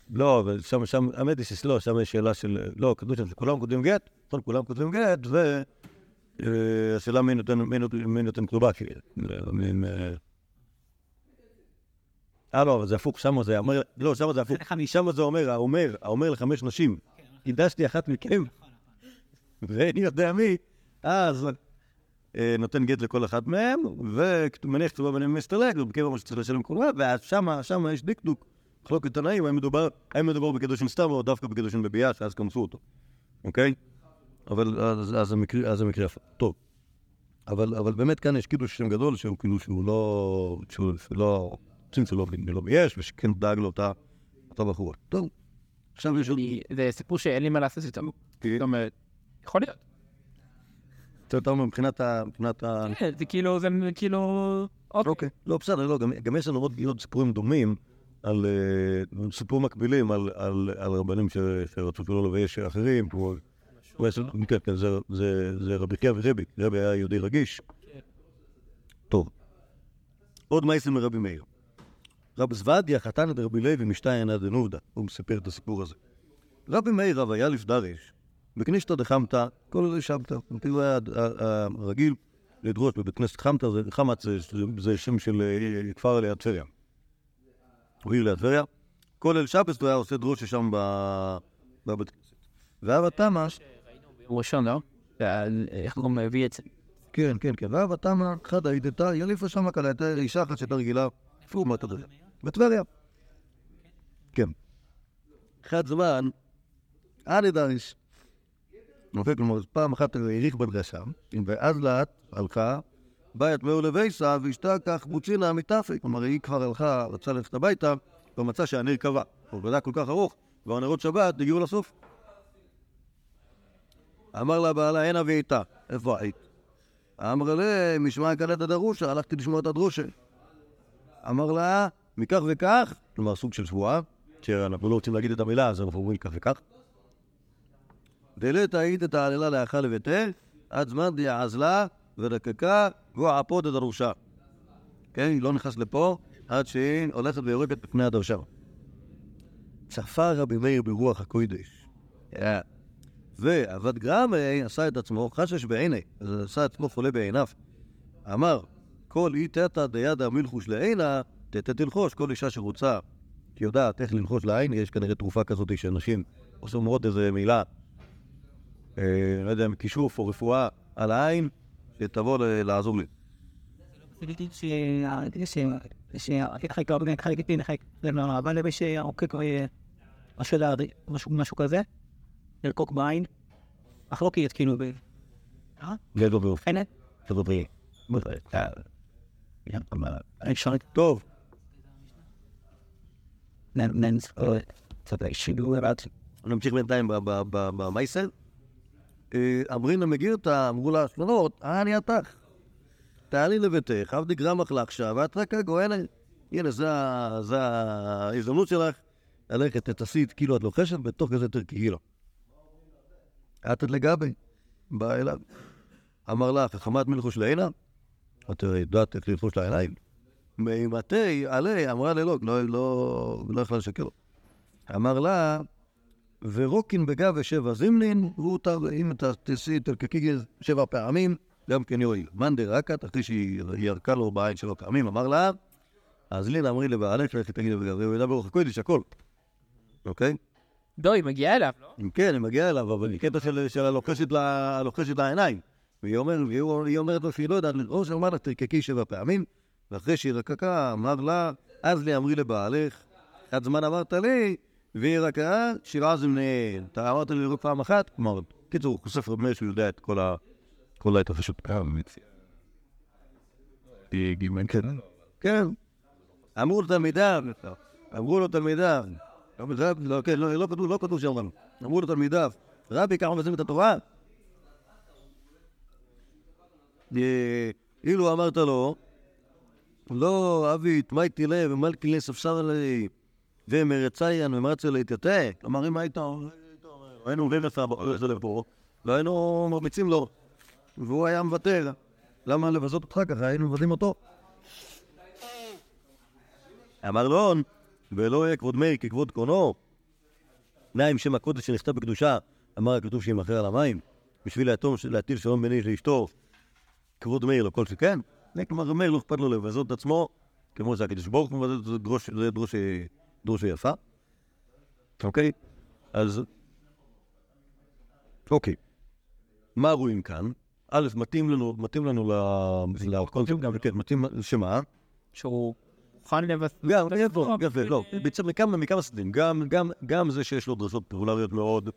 לא, אבל שם, שם, האמת היא שלא, שם יש שאלה של, לא, כתוב שם שכולם כותבים גט, נכון, כולם כותבים גט, ו... אה, מי נותן, מי נותן, מי נותן כתובה, כאילו. מין, אה, אה, לא, אבל זה הפוך, שם זה אומר, לא, שם זה הפוך. שם זה אומר, האומר, האומר לחמש נשים, קידשתי אחת מכם, ואני יודע מי, אז אה, נותן גט לכל אחת מהם, ומניח כתובה ביניהם מסתלק, ובקבע מה שצריך לשלם כתובה, ואז שמה, שמה יש דקדוק. מחלוקת תנאים, האם מדובר, האם מדובר בקידושין סתם או דווקא בקידושין בביאה, שאז כנסו אותו, אוקיי? אבל אז, אז המקרה, אז המקרה. טוב. אבל, אבל באמת כאן יש קידוש שם גדול, שהוא כאילו שהוא לא, שהוא, לא, רוצים שלא לא בייש, ושכן דאג לאותה אותה בחורה. טוב. עכשיו יש עוד... זה סיפור שאין לי מה לעשות איתו. כי- זאת אומרת, יכול להיות. אתה יותר מבחינת ה... מבחינת ה... כן, זה כאילו, זה כאילו... אוקיי. אוקיי. לא, בסדר, לא, גם, יש לנו עוד, סיפורים דומים, על אה, סיפורים מקבילים על, על, על רבנים ש, שרצו שלא לבייש אחרים, כמו... כן, כן, זה, זה, זה רבי חייא ורבי, רבי היה יהודי רגיש. טוב. עוד מייסים מרבי מאיר. רב זוודיה חתן את רבי לוי משתיינא דנובדא, הוא מספר את הסיפור הזה. רבי מאיר רב היה לפדרש, בכניסתא דחמתא, כל אלה שבתא, כאילו היה הד- ה- ה- הרגיל לדרוש בבית כנסת חמתא, זה- חמת זה, זה, זה שם של אה, כפר ליד טבריה. הוא עיר ליד טבריה. כל אל שבס הוא היה עושה דרושה שם ב- בבית כנסת. ואבא תמה, הוא ראשון, לא? זה- איך הוא מביא את זה? כן, כן, כן, ואבא תמה, חדה הידתה, יליפה שמה כאלה, הייתה אישה אחת שהייתה רגילה, איפה הוא אמרת את זה? בטבריה. כן. אחד זמן, אני דריש. אוקיי, כלומר, פעם אחת האריך בדרשה, ואז לאט הלכה, באה יתמאו לביסה, ואשתה כך מוצינה מתפי. כלומר, היא כבר הלכה, רצה ללכת הביתה, ומצא שהנר קבע. הוא היה כל כך ארוך, והנרות שבת הגיעו לסוף. אמר לה בעלה, הנה ואיתה. איפה היית? אמר לה, משמע קלט הדרושה, הלכתי לשמוע את הדרושה. אמר לה, מכך וכך, כלומר סוג של שבועה, שאנחנו לא רוצים להגיד את המילה, אז אנחנו אומרים כך וכך. דלת היית את העללה לאכל לביתה, עד זמן דעזלה ודקקה, והוא עפוד הדרושה. כן, היא לא נכנס לפה עד שהיא הולכת ויורקת בפני הדרשה. צפה רבי מאיר ברוח הקודש. ועבד גרמי עשה את עצמו חשש בעיני, עשה את עצמו חולה בעיניו. אמר, כל אי תתא דידא מלחוש לעינה, תתא תלחוש. כל אישה שרוצה, שיודעת איך ללחוש לעין, יש כנראה תרופה כזאת שאנשים עושים אומרות איזה מילה, אה, לא יודע, כישוף או רפואה על העין, שתבוא לעזור לי. משהו כזה, לרקוק בעין, מחלוקת כאילו ב... גדול. הנה, תדברי. אפשר טוב. נמשיך בינתיים ב- אה, אמרינא מגירתא, אמרו לה, שלונות, אני עתך. תעלי לביתך, עבדי גרמך לעכשיו, ואת רק הגוהנה. הנה, זה ההזדמנות שלך ללכת, תתעשי כאילו את לוחשת, בתוך כזה תרקיעי לו. עתת לגבי, בא אליו. אמר לה, חכמת מלכוש לעינה? את יודעת איך ללחוש לעיניים? מימתי עלי, אמרה ללוג, לא, לא, לא יכלה לשקר לו. אמר לה, ורוקין בגב ושבע ת- אם אתה תלקקי שבע פעמים, גם כן יועיל. מאן דרקת, אחרי שהיא ירקה לו בעין שבע פעמים, אמר לה, אז לין אמרי לבעלך, לכי תגידי בגב, והוא ידע ברוך הקודש הכל. אוקיי? לא, היא מגיעה אליו, לא? כן, היא מגיעה אליו, אבל היא קטע של, הלוחשת, לעיניים. והיא, אומר, והיא, היא אומרת לו שהיא לא יודעת לראות, אמר לה, תרקקי שבע פעמים, ואחרי שהיא רקקה, אמר לה, אז לי אמרי לבעלך, עד זמן אמרת לי, והיא רקעה, שירה זמניהן. אתה אמרת לי רק פעם אחת, כלומר, קיצור, חושף רב מאיר שהוא יודע את כל ההתרחשות. אה, גימן כן. כן. אמרו לו תלמידיו, אמרו לו תלמידיו, לא, זה- לא, כן, לא, לא כתוב, לא כתוב שאמרנו. אמרו לו תלמידיו, רבי, ככה מבצעים את התורה? אה, אילו אמרת לו, לא, אבי, תמייתי לב, ומלכי לי ספסר עלי, ומרציין, ומרצה להתייתה. כלומר, אם היית... היינו מביאים לך זה לפה, לא היינו מרביצים לו, והוא היה מוותר. למה לבזות אותך ככה? היינו מבזים אותו. אמר לו, ולא יהיה כבוד מאיר ככבוד קונו. נא עם שם הקודש שנכתב בקדושה, אמר הכתוב שימכר על המים, בשביל היתום להטיל שלום בין איש לאשתו, כבוד מאיר לא כל שכן. כלומר, מאיר לא אכפת לו לבזות את עצמו, כמו שהקדוש ברוך הוא מבזות, זה דרוש, זה דרוש, דרוש יפה. אוקיי? אז... אוקיי. מה רואים כאן? א', מתאים לנו, מתאים לנו. לקונספט, כן, מתאים, שמה? שהוא מוכן לבצע. גם, יפה, יפה, לא, בעצם מכמה, מכמה צדדים, גם, גם, גם זה שיש לו דרשות פופולריות מאוד,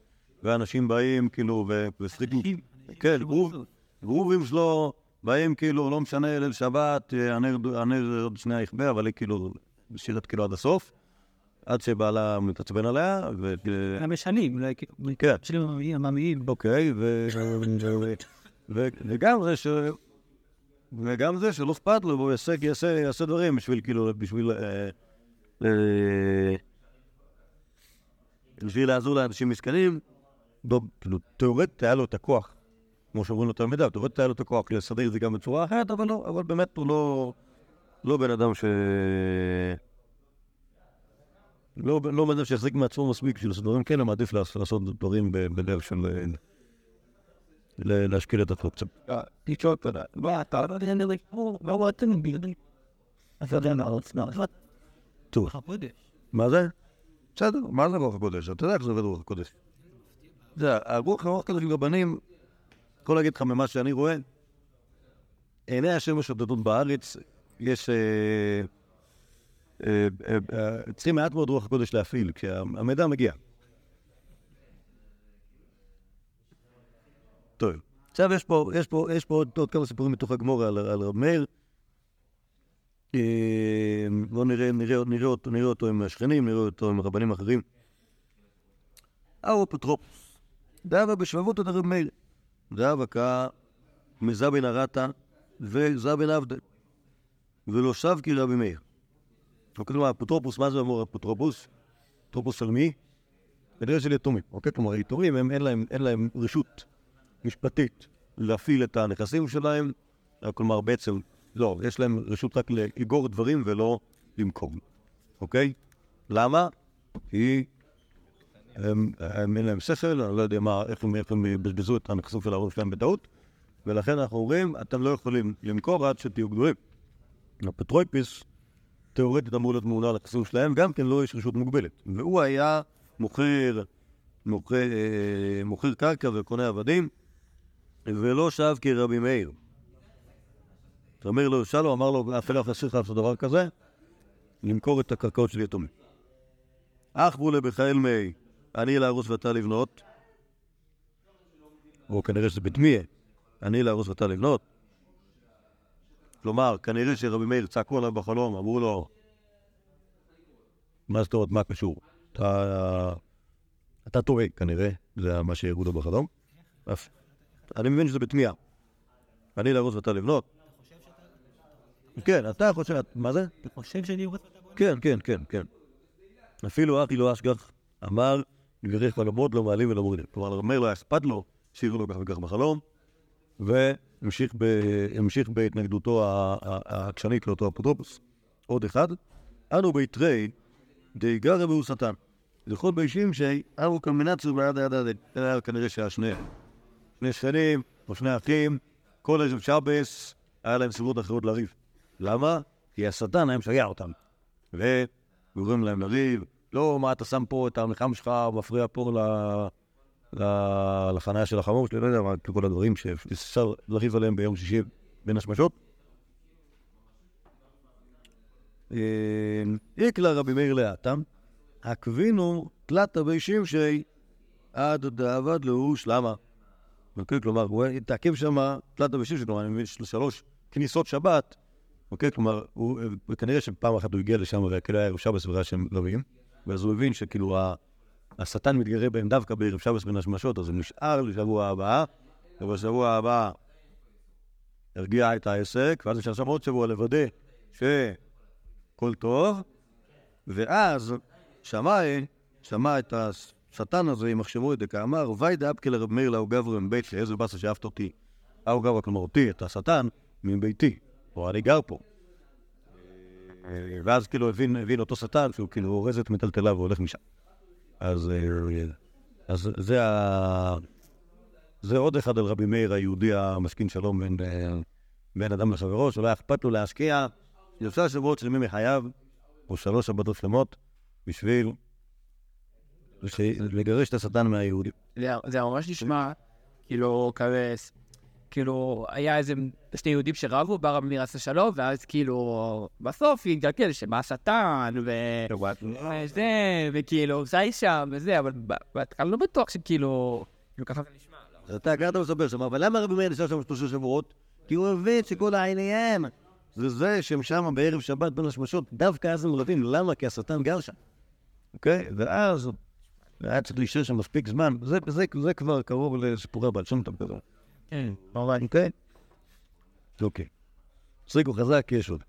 ואנשים באים כאילו, ו- וסריקים, כן, גרוב- גרובים שלו, באים כאילו, לא משנה, ליל שבת, אה, הנר הנר עוד שנייה יכבה, אבל היא כאילו, שירת כאילו עד הסוף, עד שבעלה מתעצבן עליה, ו... גם משנים, אולי כן. שנים עממיים. אוקיי, ו- וגם זה ש... וגם זה שלא אכפת לו, והוא יעשה, יעשה, יעשה דברים בשביל, כאילו, בשביל... אה, אה, בשביל לעזור לאנשים מסכנים, לא, כאילו, תאורטית היה לו את הכוח, כמו שאומרים לו תלמידיו, תאורטית היה לו את הכוח לסדר את זה גם בצורה אחרת, אבל לא, אבל באמת הוא לא, לא בן אדם ש... לא, לא בן אדם שיחזיק מעצמו מספיק בשביל לעשות דברים כאלה, מעדיף לעשות, דברים ב- בלב של... אה, להשקיע את עצמו קצת. טוב. מה זה? בסדר, מה זה רוח הקודש? אתה יודע איך זה עובד רוח הקודש. זה, הרוח הרוח הקודש של רבנים, יכול להגיד לך ממה שאני רואה, עיני השם משוטטות בארץ, יש... אה, אה, אה, צריכים מעט מאוד רוח הקודש להפעיל, כשהמידע מגיע. טוב. עכשיו יש פה, יש פה, יש פה עוד, עוד כמה סיפורים מתוך הגמורה על, על רב מאיר. בואו נראה, נראה, נראה, אותו, נראה אותו עם השכנים, נראה אותו עם רבנים אחרים. האפוטרופוס. דאבה בשבבות את הרב מאיר. דאבה כא מזבין הרתא וזבין עבדה. ולא שב כרבי מאיר. כלומר, אפוטרופוס, מה זה אומר אפוטרופוס? אפוטרופוס על מי? כנראה של יתומים. אוקיי, כלומר, יתומים, הם, אין, להם, אין להם רשות משפטית להפעיל את הנכסים שלהם, כלומר, בעצם, לא, יש להם רשות רק לאגור דברים ולא למכור, אוקיי? למה? כי הם, הם, אין להם שכל, אני לא יודע מה, איך הם, איך הם בזבזו את הנכסים של ההורים שלהם בטעות, ולכן אנחנו אומרים, אתם לא יכולים למכור עד שתהיו גדולים. הפטרויפיס, תאורטית אמור להיות ממונה על הנכסים שלהם, גם כן לא יש רשות מוגבלת. והוא היה מוכר, מוכר, אה, מוכר קרקע וקונה עבדים, ולא שב כרבי מאיר. אומר לו, שלום, אמר לו, אפילו לא אסיר לך לעשות דבר כזה, למכור את הקרקעות של יתומים. אך בולה בחיל מי, אני להרוס ואתה לבנות, או כנראה שזה בתמיה, אני להרוס ואתה לבנות. כלומר, כנראה שרבי מאיר צעקו עליו בחלום, אמרו לו, מה זאת אומרת, מה קשור? אתה, אתה טועה, כנראה, זה מה שהראו לו בחלום. אני מבין שזה בתמיהה. אני להרוס ואתה לבנות. כן, אתה חושב, מה זה? אתה חושב שאני הורס ואתה בונה? כן, כן, כן, כן. אפילו אחי לא אשגח אמר, גריך מלמות לא מעלים ולא מורידים. כלומר, אומר לו, היה אכפת לו השאיר לו כך וכך בחלום, המשיך בהתנגדותו העקשנית לאותו אפוטרופוס. עוד אחד, אנו ביתרי די גרא והוא שטן. לכל בישים שאנו קלמינצו בעד היד עד היה כנראה שהיה שני שכנים או שני אחים, כל ערב שבס היה להם סיבות אחרות לריב. למה? כי השטן היה משגע אותם. וגורם להם לריב, לא, מה אתה שם פה את המלחם שלך, מפריע פה ל... לחניה של החמור שלי, לא יודע מה, כל הדברים שאפשר לריב עליהם ביום שישי בין השמשות. אה, איקלה רבי מאיר לאטם, הקבינו תלת בי שמשי עד דאבד לאוש, למה? אוקיי, כלומר, הוא התעכב שם תלת בי שמשי, כלומר, אני מבין של- שלוש כניסות שבת, אוקיי, כלומר, הוא, וכנראה שפעם אחת הוא הגיע לשם וכאילו היה שבס וראה שהם רבים, ואז הוא הבין שכאילו ה- השטן מתגרה בהם דווקא בערב שבס בין השמשות, אז הוא נשאר לשבוע הבא, ובשבוע הבא הרגיע את העסק, ואז נשאר שם עוד שבוע לוודא שהכל טוב, ואז שמאי, שמע את השטן הזה, אם יחשבו את זה, כאמר, ואי דאבקי לרב מאיר לאו גברו מבית שלי, איזה באסה שאהבת אותי. לאו גברו, כלומר אותי, את השטן, מביתי, או אני גר פה. ואז כאילו הבין, הבין אותו שטן, שהוא כאילו אורז את מטלטליו והולך משם. אז, אה, אז זה, ה... זה עוד אחד על רבי מאיר היהודי המשכין שלום בין, אה, בין אדם לחברו, שלא היה אכפת לו להשקיע שלושה שבועות שלמים מחייו, או שלוש שבתות שלמות, בשביל לגרש את השטן מהיהודים. זה, זה ממש נשמע כאילו כזה, כאילו היה איזה שני יהודים שרבו, בא רבי מאיר עשה שלום, ואז כאילו בסוף התגלגל שבא השטן, ו... וזה, וכאילו זה שם וזה, אבל בהתחלה לא בטוח שכאילו, כאילו ככה זה נשמע. לא? אז אתה גרת מספר שם, אבל למה רבי מאיר נשאר שם שלושה שבועות? כי הוא הבין שכל העניין זה זה שהם שם בערב שבת בין השמשות, דווקא אז הם רבים, למה? כי השטן גר שם. אוקיי? ואז היה צריך להישאר שם מספיק זמן, זה, כבר קרוב לסיפורי הבעל שם טוב כזה. כן. אוקיי? אוקיי. הצחיקו חזק, יש עוד.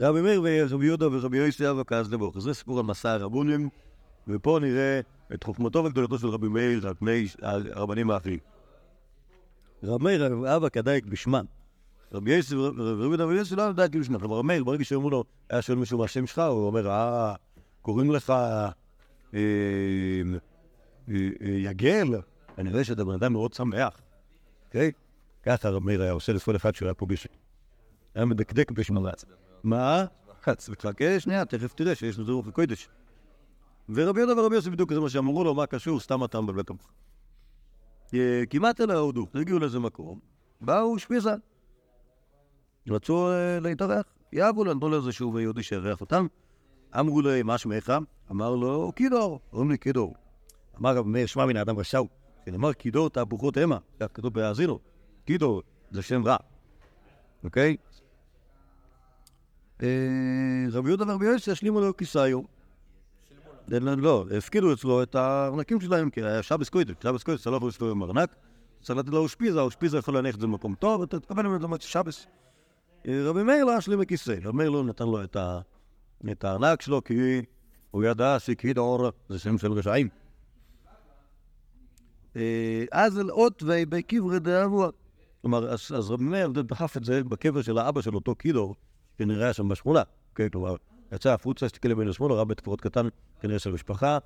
רבי מאיר ורבי יהודה ורבי יוסי אבא כעס לבוך. זה סיפור על מסע הרבונים, ופה נראה את חוכמתו וגדולתו של רבי מאיר על פני הרבנים האחרים. רבי מאיר אבא כדאיק בשמן. רבי יוסי ורבי יהודה ורבי יוסי לא ידע כאילו. כלומר, רבי מאיר, ברגע שאומרו לו, היה שואל מישהו מה השם שלך, הוא אומר, אה, קוראים לך אה, אה, אה, יגל, אני רואה שאתה בן אדם מאוד שמח. אוקיי? ככה רב מאיר היה עושה לכל אחד שהוא היה פוגש. היה מדקדק בשמלץ. מה? חכה שנייה, תכף תראה שיש לזה רוח הקודש. ורבי יהודה ורבי יוסי בדיוק זה מה שאמרו לו, מה קשור, סתם אתה מבלבל המוח. אה, כמעט אל ההודו, הגיעו לאיזה מקום, באו שפיזה. רצו אה, להתארח, יאהבו להם, נתנו לאיזשהו יהודי שאירח אותם. אמרו להם, מה שמך? אמר לו, קידור. אומרים לי, קידור. אמר רב מאיר, שמע מן האדם רשע הוא. שנאמר קידור תהפוכות המה, כך כתוב בהאזינו. קידור זה שם רע, אוקיי? אה, רבי יהודה ורבי יוסי השלימו לו כיסיו. לא, הפקידו אצלו את הארנקים שלהם, כי היה שבס קוידש, שבס קוידש, אתה לא יכול להסתובב עם ארנק, צריך לתת לו אושפיזה, האושפיזה יכול להניח את זה במקום טוב, אתה תקבל ממנו למועצת שבס. אה, רבי מאיר לא השלים מכיסא, רבי מאיר לא נתן לו את הארנק שלו, כי הוא ידע שקידור זה שם של רשעים. אה, אז אל אות ובקברי דאבוה. כלומר, אז, רבי מאיר דחף את זה בקבר של האבא של אותו קידור, שנראה שם בשכונה. כן, כלומר, יצא החוצה, הסתכל ימין לשמאל, ראה בית קברות קטן, כנראה של משפחה,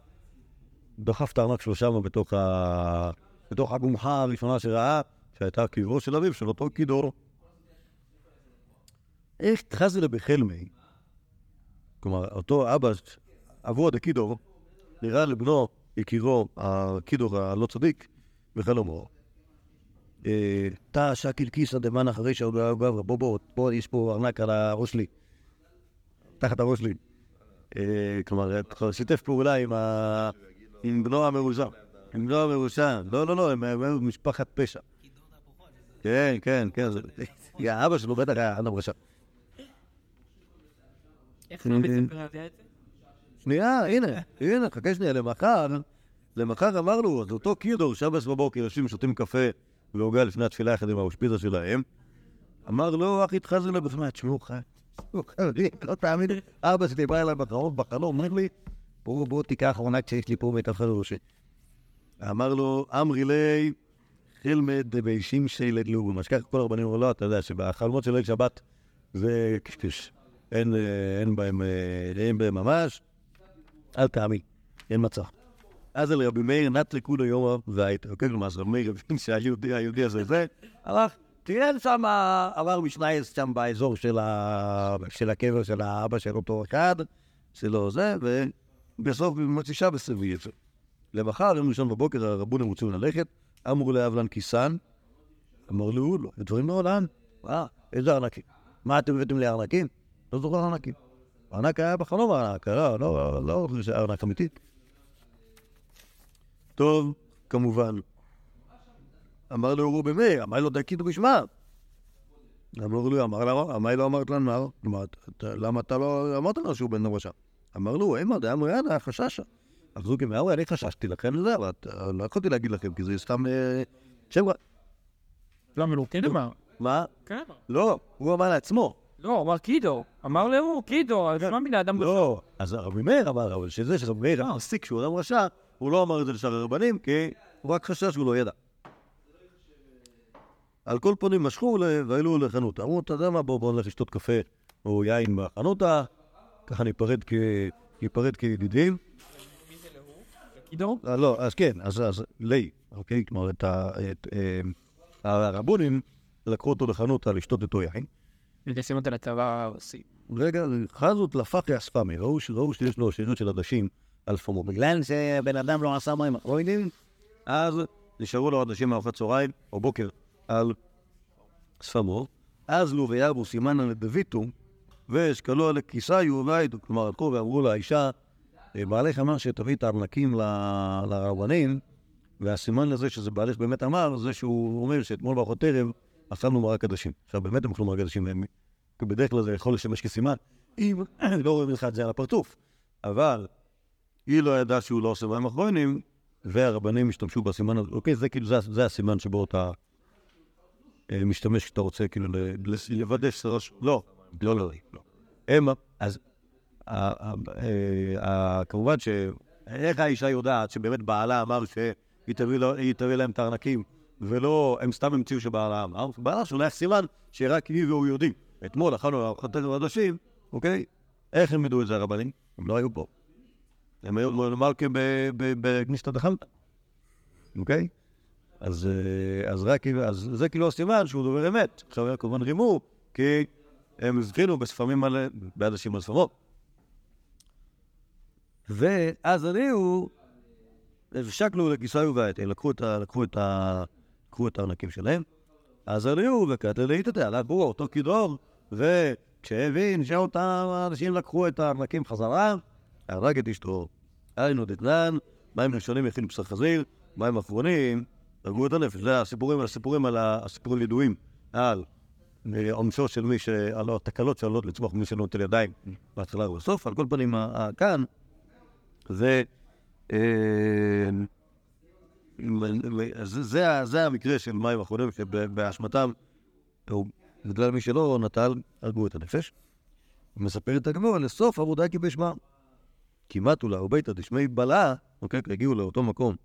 דחף את הארנק שלו שם בתוך, ה... בתוך הגומחה הראשונה שראה, שהייתה קברו של אביו, של אותו קידור. איך חזלה בחלמי, כלומר, אותו אבא, אבו דקידור, נראה לבנו, יקירו, הקידור הלא צדיק, בחלומו. אה, תא שקיל כיסא דמן אחרי שעוד היה גברא, בוא בוא, בוא, יש פה ארנק על הראש שלי, תחת הראש שלי. אה, כלומר, אתה שיתף פעולה עם בנו המרושע. עם בנו המרושע. לא, לא, לא, הם היו משפחת פשע. כן, כן, כן. אבא שלו בטח היה אדם רשע. איך אתה מספר על זה? שנייה, הנה, הנה, חכה שנייה, למחר, למחר אמרנו, אז אותו קידור, שבס בבוקר, יושבים, שותים קפה ועוגה לפני התפילה יחד עם האושפיזה שלהם, אמר לו, אחי לו בפני, תשמעו, חי, לא תאמין, אבא שלי בא אליי בחלום, בחלום, אומר לי, בוא, בוא תיקח ארנק שיש לי פה מתחת לראשי. אמר לו, אמרי לי, חילמד דביישים שילד לאו. מה שכך כל הרבנים אמרו, לא, אתה יודע שבחלומות של ליל שבת זה קשקש. אין, אה, בהם, אה, אין בהם ממש, אל תאמין, אין מצב. אז אל רבי מאיר נטלי כולו יום והיית, אוקיי, כלומר, רבי מאיר הבין שהיהודי היהודי הזה זה, הלך, תראה שם, עבר משנייס שם באזור של, הקבר של האבא של אותו אחד, שלו זה, ובסוף הביא את זה. למחר, יום ראשון בבוקר, הרבונים רוצים ללכת, אמרו לאבלן קיסן, אמר לו, לא, דברים מעולם, אה, איזה ארנקים? מה אתם הבאתם לי ארנקים? לא זוכר ארנקים. ארנק היה בחלום ארנק, לא, לא, לא, זה ארנק אמיתי. טוב, כמובן. אמר לו רובי מאיר, אמר לו דקיתו בשמה. אמר לו, אמר לו, אמר לו אמרת לנו, אמר, למה אתה לא אמרת לנו שהוא בן רשע? אמר לו, אמא, דיין ידע, חששה. הוא אמר, אני חששתי לכם לזה, אבל לא יכולתי להגיד לכם, כי זה סתם אה, שם רע. למה לא? כן אמר. מה? כן אמר. לא, הוא אמר לעצמו. לא, הוא אמר קידו. אמר להוא, קידו, אז מה מילה אדם לא, אז רבי מאיר אמר, אבל שזה שרבי מאיר הפסיק שהוא אדם רשע, הוא לא אמר את זה לשאר הרבנים, כי הוא רק חשש שהוא לא ידע. על כל פנים משכו והעלו לחנות. אמרו, אתה יודע מה, בוא בוא נלך לשתות קפה או יין בחנותה, ככה ניפרד כידידים. קידו? אה, לא, אז כן, אז, לי, אוקיי? כלומר. את, אה, הרבונים לקחו אותו לחנותה לשתות איתו יין. ולשים אותה לצבא הרוסי. רגע, חזות לפח אספמי, ראו שיש לו שאריות של עדשים על פמו. בגלל שבן אדם לא עשה מים אחרונים, אז נשארו לו עדשים מארוחת צהריים או בוקר על ספמו. אז לו וירבו סימנה לדויטו, ואשקלו לכיסיו ובייתו. כלומר, הלכו ואמרו לאישה, "אה, בעלך אמר שתביא את הארנקים לרבנים, והסימן לזה שזה בעלך באמת אמר, זה שהוא אומר שאתמול בארוחת ערב אכלנו מרק עדשים. עכשיו, באמת הם אכלו מרק עדשים, והם בדרך כלל זה יכול לשמש כסימן, אם לא רואים לך את זה על הפרצוף. אבל היא לא ידעה שהוא לא עושה מים אחרונים, והרבנים השתמשו בסימן הזה. אוקיי, זה כאילו, זה, זה הסימן שבו אתה אה, משתמש כשאתה רוצה כאילו לוודא שזה ראש... לא, לא, לא, לא. הם, אז אה, כמובן ש... איך האישה יודעת שבאמת בעלה אמר שהיא תביא להם את הארנקים, ולא, הם סתם המציאו שבעלה אמר? בעלה שולח סימן שרק היא והוא יודעים. אתמול אכלנו ארוחת ערב עדשים, אוקיי? איך הם ידעו את זה הרבנים? הם לא היו פה. הם היו מלכה בגניסתא דחמתא, אוקיי? אז, אה, אז רק, אז זה כאילו הסימן שהוא דובר אמת. עכשיו הם כמובן רימו, כי הם הבחינו בספמים על, בעדשים על ספמות. ואז הניעו, שקלו לכיסאיו ואת, לקחו את, ה- לקחו את, ה- לקחו את הארנקים שלהם, אז הניעו וקטל להתתה, עליו בואו אותו כדור, וכשהבין שאותם האנשים לקחו את הארנקים חזרה, הרג את אשתו. היינו דתנן, מים ראשונים הכינו בשר חזיר, מים אחרונים, הרגו את הנפש. זה הסיפורים, הסיפורים על הסיפורים ידועים על אה, עונשו של מי. על התקלות שעלולות לצמוח ממי שלא נוטל ידיים בהתחלה ובסוף. על כל פנים, כאן זה... זה, המקרה של מים אחרונים שבאשמתם, או בגלל מי שלא נטל, הרגו את הנפש. מספר את הגמור, לסוף עבודה כי בשמה. כמעט אולי וביתא דשמי בלעה, אוקיי, הגיעו לאותו מקום.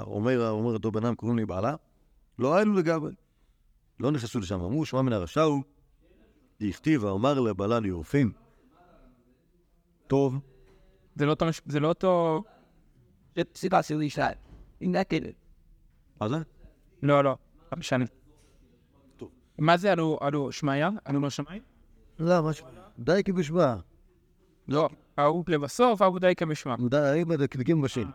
אומר, אומר אותו בן אדם, קוראים לי בעלה, לא היינו לגמרי. לא נכנסו לשם, אמרו, שמע מן הרשע הוא, דכתיב, אמר לבעלה ליורפים. טוב, זה לא אותו... זה לא אותו... סיבה שלי שתיים. הנה כאילו. מה זה? לא, לא. לא משנה. טוב. מה זה עלו, עלו שמעיה? עלו לו שמיים? לא, משהו. די כי בשמה. לא. ההוא לבסוף, ההוא די כמשמע. די, מדקדקים בשין.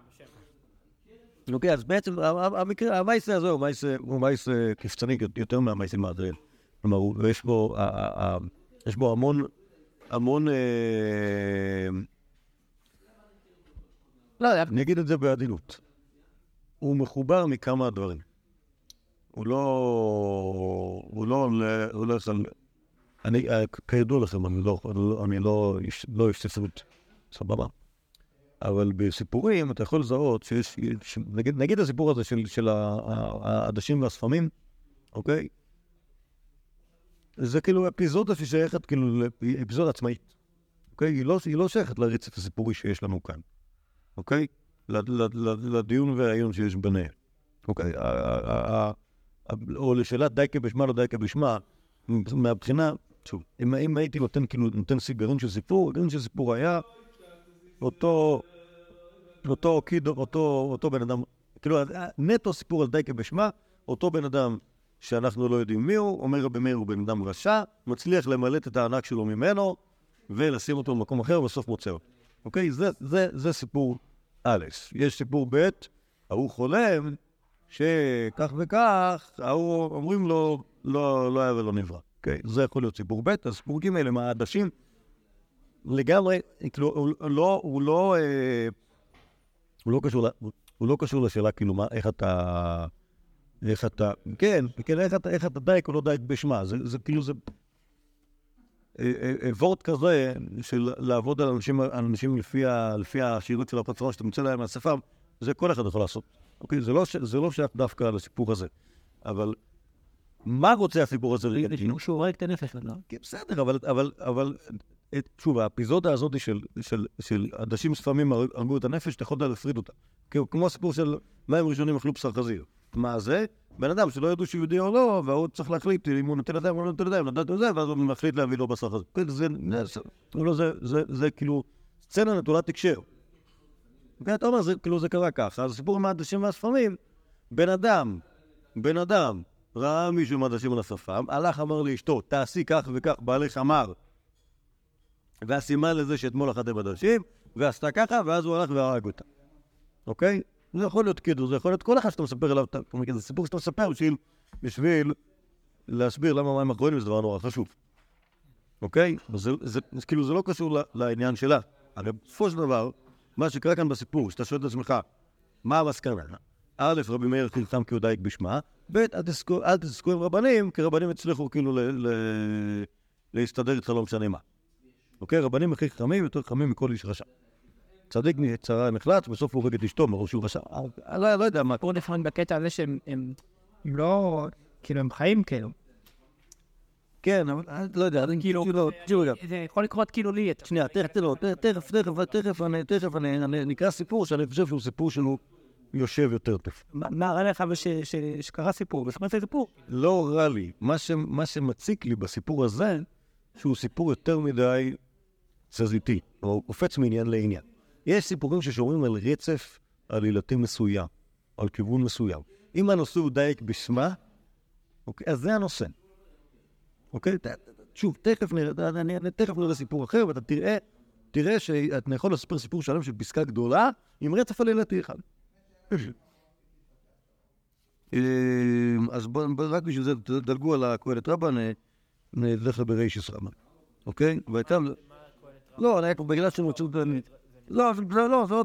אוקיי, אז בעצם המקרה, המייסה הזה הוא מייסה, הוא מייסה קפצני יותר מהמייסה מהדרין. כלומר, הוא- יש בו, יש בו המון, המון, אה, לא, אני אגיד את זה בעדינות. הוא מחובר מכמה דברים. הוא לא, הוא לא, הוא לא הולך על... אני, כידוע לכם, אני לא, אני לא, לא איש ספרות, סבבה. אבל בסיפורים אתה יכול לזהות שיש, נגיד, נגיד הסיפור הזה של, של העדשים והספמים, אוקיי? זה כאילו אפיזודה ששייכת, כאילו, היא אפיזודה עצמאית. אוקיי? היא לא, היא לא שייכת לרצף הסיפורי שיש לנו כאן, אוקיי? לדיון והעיון שיש ביניהם. אוקיי, או לשאלת דייקה בשמה לא דייקה בשמה, מהבחינה, שוב, אם, הייתי נותן כאילו, נותן סי- גרעין של סיפור, גרעין של סיפור היה אותו, אותו קידו, אותו, אותו בן אדם, כאילו נטו סיפור על דייקה בשמה, אותו בן אדם שאנחנו לא יודעים מי הוא, אומר רבי מאיר הוא בן אדם רשע, מצליח למלט את הענק שלו ממנו ולשים אותו במקום אחר ובסוף מוצא אותו. אוקיי? זה, זה, זה סיפור א'. יש סיפור ב', ההוא חולם שכך וכך, ההוא אומרים לו, לא, לא היה ולא נברא. אוקיי? זה יכול להיות סיפור ב', אז סיפור ג' הם העדשים לגמרי, כאילו, הוא לא, הוא לא, אה, הוא לא קשור, הוא לא קשור לשאלה, כאילו, מה, איך אתה, איך אתה, כן, כן, איך אתה, איך אתה דייק או לא דייק בשמה, זה, זה כאילו, זה וורט כזה של לעבוד על אנשים, אנשים לפי, ה, לפי השירות של הפצרון שאתה מוצא להם מהשפה, זה כל אחד יכול לעשות. אוקיי? זה לא, זה לא שייך דווקא לסיפור הזה. אבל מה רוצה הסיפור הזה? שהוא הורג את הנפש שלו. כן, בסדר, אבל, אבל, אבל את, שוב, האפיזודה הזאת של, של, של עדשים שפמים הרג- הרגו את הנפש, אתה יכול להפריד אותה. כמו הסיפור של מים ראשונים אכלו בשר חזיר. מה זה? בן אדם שלא ידעו שהוא יהודי או לא, והוא צריך להחליט אם הוא נותן ידיים או לא נותן ידיים, לדעת זה, ואז הוא מחליט להביא לו בשר חזיר. כן, זה, לא, זה, זה, זה כאילו סצנה נטולת הקשר. כן, אתה אומר, זה, כאילו זה קרה ככה, אז הסיפור עם העדשים והשפמים, בן אדם, בן אדם, ראה מישהו עם עדשים על השפם, הלך אמר לאשתו, תעשי כך וכך, בעלך אמר, והסימן לזה שאתמול אכלתם עדשים, ועשתה ככה, ואז הוא הלך והרג אותה. אוקיי? זה יכול להיות קידו, זה יכול להיות כל אחד שאתה מספר כלומר, זה סיפור שאתה מספר בשביל, בשביל להסביר למה מים אחרונים זה דבר נורא חשוב. אוקיי? זה, זה, זה, כאילו זה לא קשור לעניין שלה. הרי בסופו של דבר, מה שקרה כאן בסיפור, שאתה שואל את עצמך, מה המסקנה? א', רבי מאיר חילתם דייק בשמה, ב', אל תזכו עם רבנים, כי רבנים הצליחו כאילו להסתדר איתך לא משנה מה. אוקיי? רבנים הכי חכמים, יותר חכמים מכל איש רשע. צדיק צרה נחלץ, בסוף הוא הורג את אשתו מראש שהוא רשע. אני לא, יודע מה. פה לפעמים בקטע הזה שהם הם, הם לא, כאילו, הם חיים כאילו. כן, אבל אני לא יודע, אני כאילו, כאילו, תקשיבו רגע. זה יכול לקרות כאילו לי. אתה- שנייה, תכף, תכף, תכף, תכף, תכף, אני, נקרא סיפור שאני חושב שהוא סיפור שהוא יושב יותר טוב. מה רע לך שקרה סיפור? בסופו של סיפור. לא רע לי. מה, שמציק לי בסיפור הזה, שהוא סיפור יותר מדי תזזיתי, או הוא קופץ מעניין לעניין. יש סיפורים ששומרים על רצף עלילתי מסוים, על כיוון מסוים. אם הנושא הוא דייק בשמה, אוקיי, אז זה הנושא. אוקיי? שוב, תכף נראה, אני, אני תכף נראה סיפור אחר, ואתה תראה, תראה שאתה יכול לספר סיפור שלם של פסקה גדולה עם רצף עלילתי אחד. אמ, אז בואו, רק בשביל זה, תדלגו על הקהלת רבה, נ- נלך ברישיס רבה, אוקיי? והייתה... לא, בגלל שהם רצו... לא, לא, זה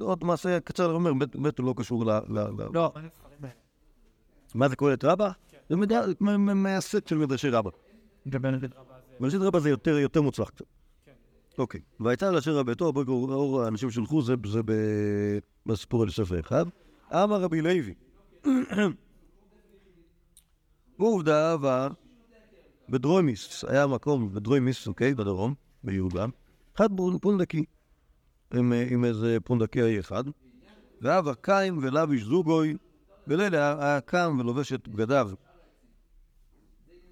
עוד- מעשה קצר, אני אומר, באמת- הוא לא קשור ל... לא, מה זה קהלת רבה? זה מהסט של מדרשי רבה. מדרשי רבה זה יותר יותר מוצלח קצת. אוקיי. והייתה לאשר רבתו, ברגע אור האנשים שלחו, זה בסיפור על יוסף האחד. אמר רבי לוי. עובדה אהבה בדרומיס, היה מקום בדרומיס, אוקיי, בדרום, ביהודה, אחד פונ- פונדקי, עם, אה, עם איזה פונדקאי אחד, ואהבה קיים ולביש זוגוי, בלילה היה- קם ולובש את בגדיו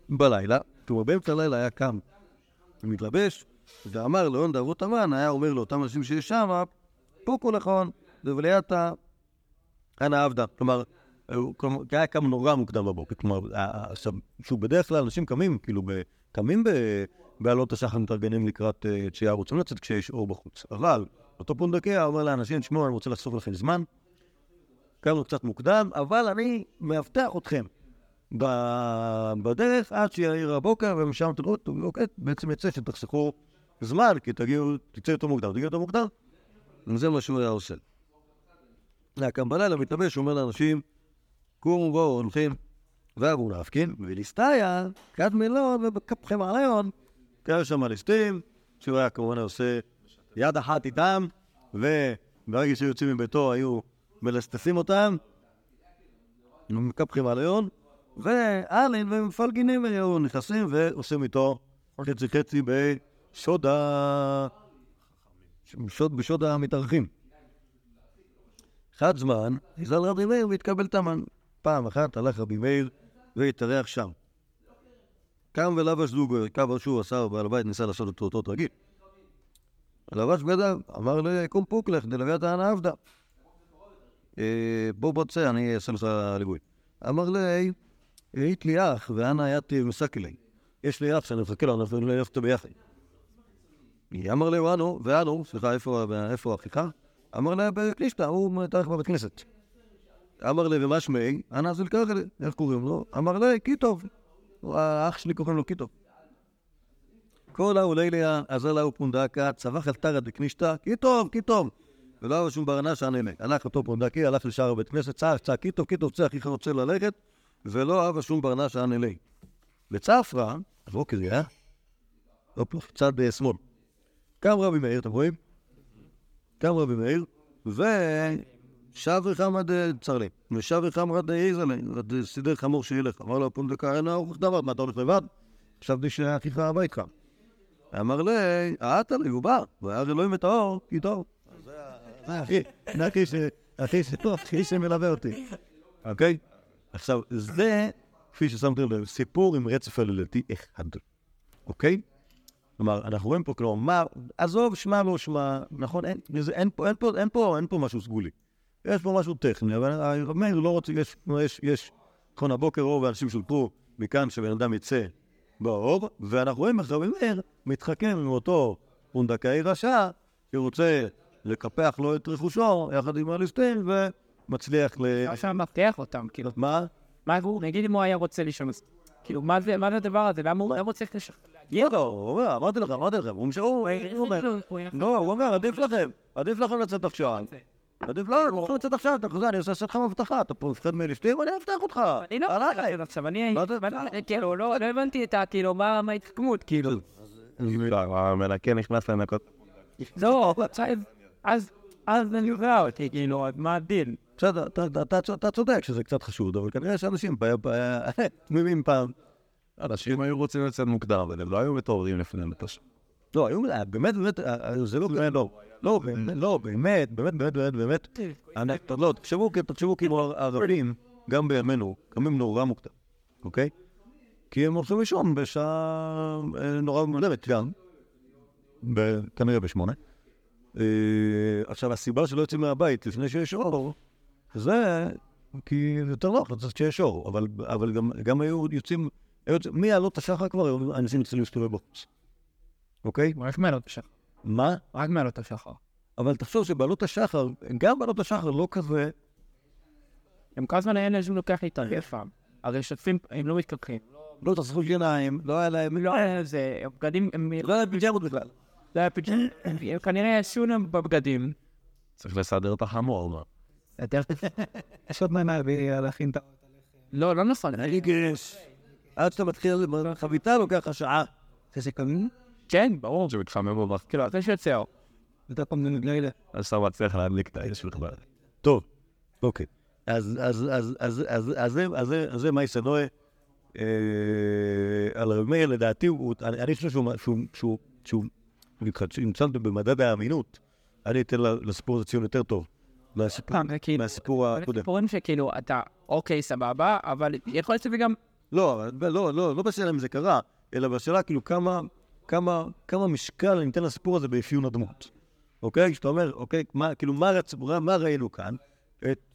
בלילה, כלומר באמצע הלילה היה קם ומתלבש, ואמר לאון דאבות המן, היה אומר לאותם אנשים שיש שם, פוקו לכון, דבלייתא אנא עבדה. כלומר, היה קם נורא מוקדם בבוקר. כלומר, שוב, בדרך כלל אנשים קמים, כאילו, קמים בעלות השחר מתארגנים לקראת אה, תשיעה, רוצים לצאת כשיש אור בחוץ. אבל אותו פונדקיה אומר לאנשים, תשמעו, אני רוצה לחסוך לכם זמן, קמנו קצת מוקדם, אבל אני מאבטח אתכם. בדרך עד שיעיר הבוקר, ומשם תראו, אוקיי, בעצם יצא שתחסכו זמן, כי תגיעו, תצא יותר מוקדם, תגיעו יותר מוקדם, וזה מה שהוא היה עושה. היה קם בלילה, מתלבש, אומר לאנשים, קומו בואו, הולכים, ואבו נפקין, וליסטיה, כד מלון ובקפכם עליון, קרא שם ליסטים, שהוא היה כמובן עושה יד אחת איתם, וברגע שיוצאים מביתו היו מלסטסים אותם, מקפחים עליון, ואלין ומפלגינים היו נכנסים ועושים איתו חצי חצי בשוד ה... שוד, בשוד המתארחים. חד זמן, נזל רבי מאיר והתקבל תמן. פעם אחת הלך רבי מאיר והתארח שם. קם ולבש זוג, קו שהוא עשה, בעל הבית ניסה לעשות אותו אותו רגיל. לבש בגדיו, אמר לקום פוקלך, דלוויית הענה עבדה. אה, בוא בוא צא, אני אעשה לך ליווי. אמר לי, היית לי אח, ואנה הייתי מסקי לי. יש לי אח שאני מחכה לו, אנחנו נלך אותו ביחד. אמר לי, ואנו, ואנו, סליחה, איפה אחיך? אמר לה, בקלישתא, הוא מתארך בבית כנסת. אמר לי, ומה שמי? אנא זלקחלי, איך קוראים לו? אמר לי, קיטוב. האח שלי קוראים לו קיטוב. כל האוליליה, עזר לה פונדקה, צבח על תרא דקנישתא, קיטוב, קיטוב. ולא היה שום ברנה שעננה. הלך אותו פונדקי, הלך לשער הבית כנסת, צעק, צעק, קיטוב, קיטוב, צא, אחיך רוצה ללכת, ולא אהבה שום ברנה שעננה. לצפרא, הבוקר היה, הופ, צד אה, שמאל. קם רבי מאיר, אתם רואים? קם רבי מאיר, ושב וחמד צרלי, ושב וחמד איזלה, סידר חמור שילך. אמר לו פונדקה, אין ארוך דבר, מה אתה הולך לבד? חשבתי שאחיך הביתך. אמר לי, אתה לי, הוא בא, והיה אלוהים את האור, כי טוב. אחי, אחי שמלווה אותי. אוקיי? עכשיו, זה, כפי ששמתם לב, סיפור עם רצף עלילתי אחד. אוקיי? כלומר, אנחנו רואים פה, כלומר, מה, עזוב, שמע לא שמע, נכון? אין, זה, אין, פה, אין, פה, אין, פה, אין פה משהו סגולי. יש פה משהו טכני, אבל מאיר לא רוצה, יש, יש, יש, נכון, הבוקר רוב האנשים שולטו מכאן שבן אדם יצא באור, ואנחנו רואים רבי מאיר מתחכם עם אותו פונדקאי רשע, שרוצה לקפח לו את רכושו יחד עם הליסטין, ומצליח ל... עכשיו מבטיח אותם, כאילו, מה? מה הוא, נגיד אם הוא היה רוצה לישון, כאילו, מה זה, מה זה הדבר הזה? למה הוא היה רוצה לשחרר? לא, הוא אומר, אמרתי לכם, אמרתי לכם, הוא אומר, לא, הוא אומר, עדיף לכם, עדיף לכם לצאת עכשיו. עדיף לא, אני רוצה לצאת עכשיו, אתה חוזר, אני עושה לך מבטחה, אתה פה מפחד מליסטים, אני אפתח אותך. אני לא. רוצה עכשיו, אני כאילו, לא לא הבנתי את ה... כאילו, מה ההתחכמות, כאילו. המנקה נכנס לנקות. לא, אז- אז אז זה נראה אותי, כאילו, מה הדין? בסדר, אתה- צודק שזה קצת חשוד, אבל כנראה שאנשים תמימים פעם. אנשים היו רוצים לצאת מוקדם, אבל הם לא היו מתעוררים לפני מטוש. לא, היו, באמת, באמת, אה, זה לא לא. לא, באמת, לא, באמת, באמת, באמת, באמת, באמת. אני- לא, תחשבו, תחשבו כאילו הערבים, גם בימינו, קמים נורא מוקדם, אוקיי? כי הם הולכים לישון בשעה אה, נורא מוקדמת גם, כנראה בשמונה. אה, עכשיו, הסיבה שלא יוצאים מהבית לפני שיש אור, זה כי יותר נוח לצאת שיש אור, אבל, אבל גם, גם היו יוצאים, היו יוצאים, מעלות השחר כבר היו אנשים צריכים להסתובב בחוץ, אוקיי? רק מעלות השחר. מה? רק מעלות השחר. אבל תחשוב שבעלות השחר, גם בעלות השחר לא כזה, הם כל הזמן האלה שהוא לוקח להתערב פעם. הרי שוטפים, הם לא מתקלחים. לא תחסכו שיניים, לא היה להם, לא היה זה, הבגדים, הם לא היה פיג'מות בכלל. לא היה פיג'מה, הם כנראה ישנו בבגדים. צריך לסדר את החמור. מה? יותר- יש עוד מה להכין את ה... לא, לא נכון. אני גרש. עד שאתה מתחיל, חביתה לוקח לך שעה. זה שקמים, כן, ברור. שמתחמם בבח. כאילו, אחרי שיוצא אור. יותר פעם לילה. אז אתה מצליח להדליק את האש בכלל. טוב, אוקיי. זה- זה- אז זה מייסה נועה. אה, על רב מאיר, לדעתי, הוא- אני אני חושב שהוא, שהוא, שהוא, שהוא, אם שמתם במדד האמינות, אני אתן לסיפור הזה ציון יותר טוב. מהסיפור- זה כאילו, מהסיפור הקודם. סיפורים שכאילו, אתה, אוקיי, סבבה, אבל יכול להיות שזה גם, לא, לא, לא, לא בשאלה אם זה קרה, אלא בשאלה כאילו כמה, כמה, כמה משקל אני אתן לסיפור הזה באפיון הדמות. אוקיי? כשאתה אומר, אוקיי, מה, כאילו, מה, רצ... מה ראינו כאן? את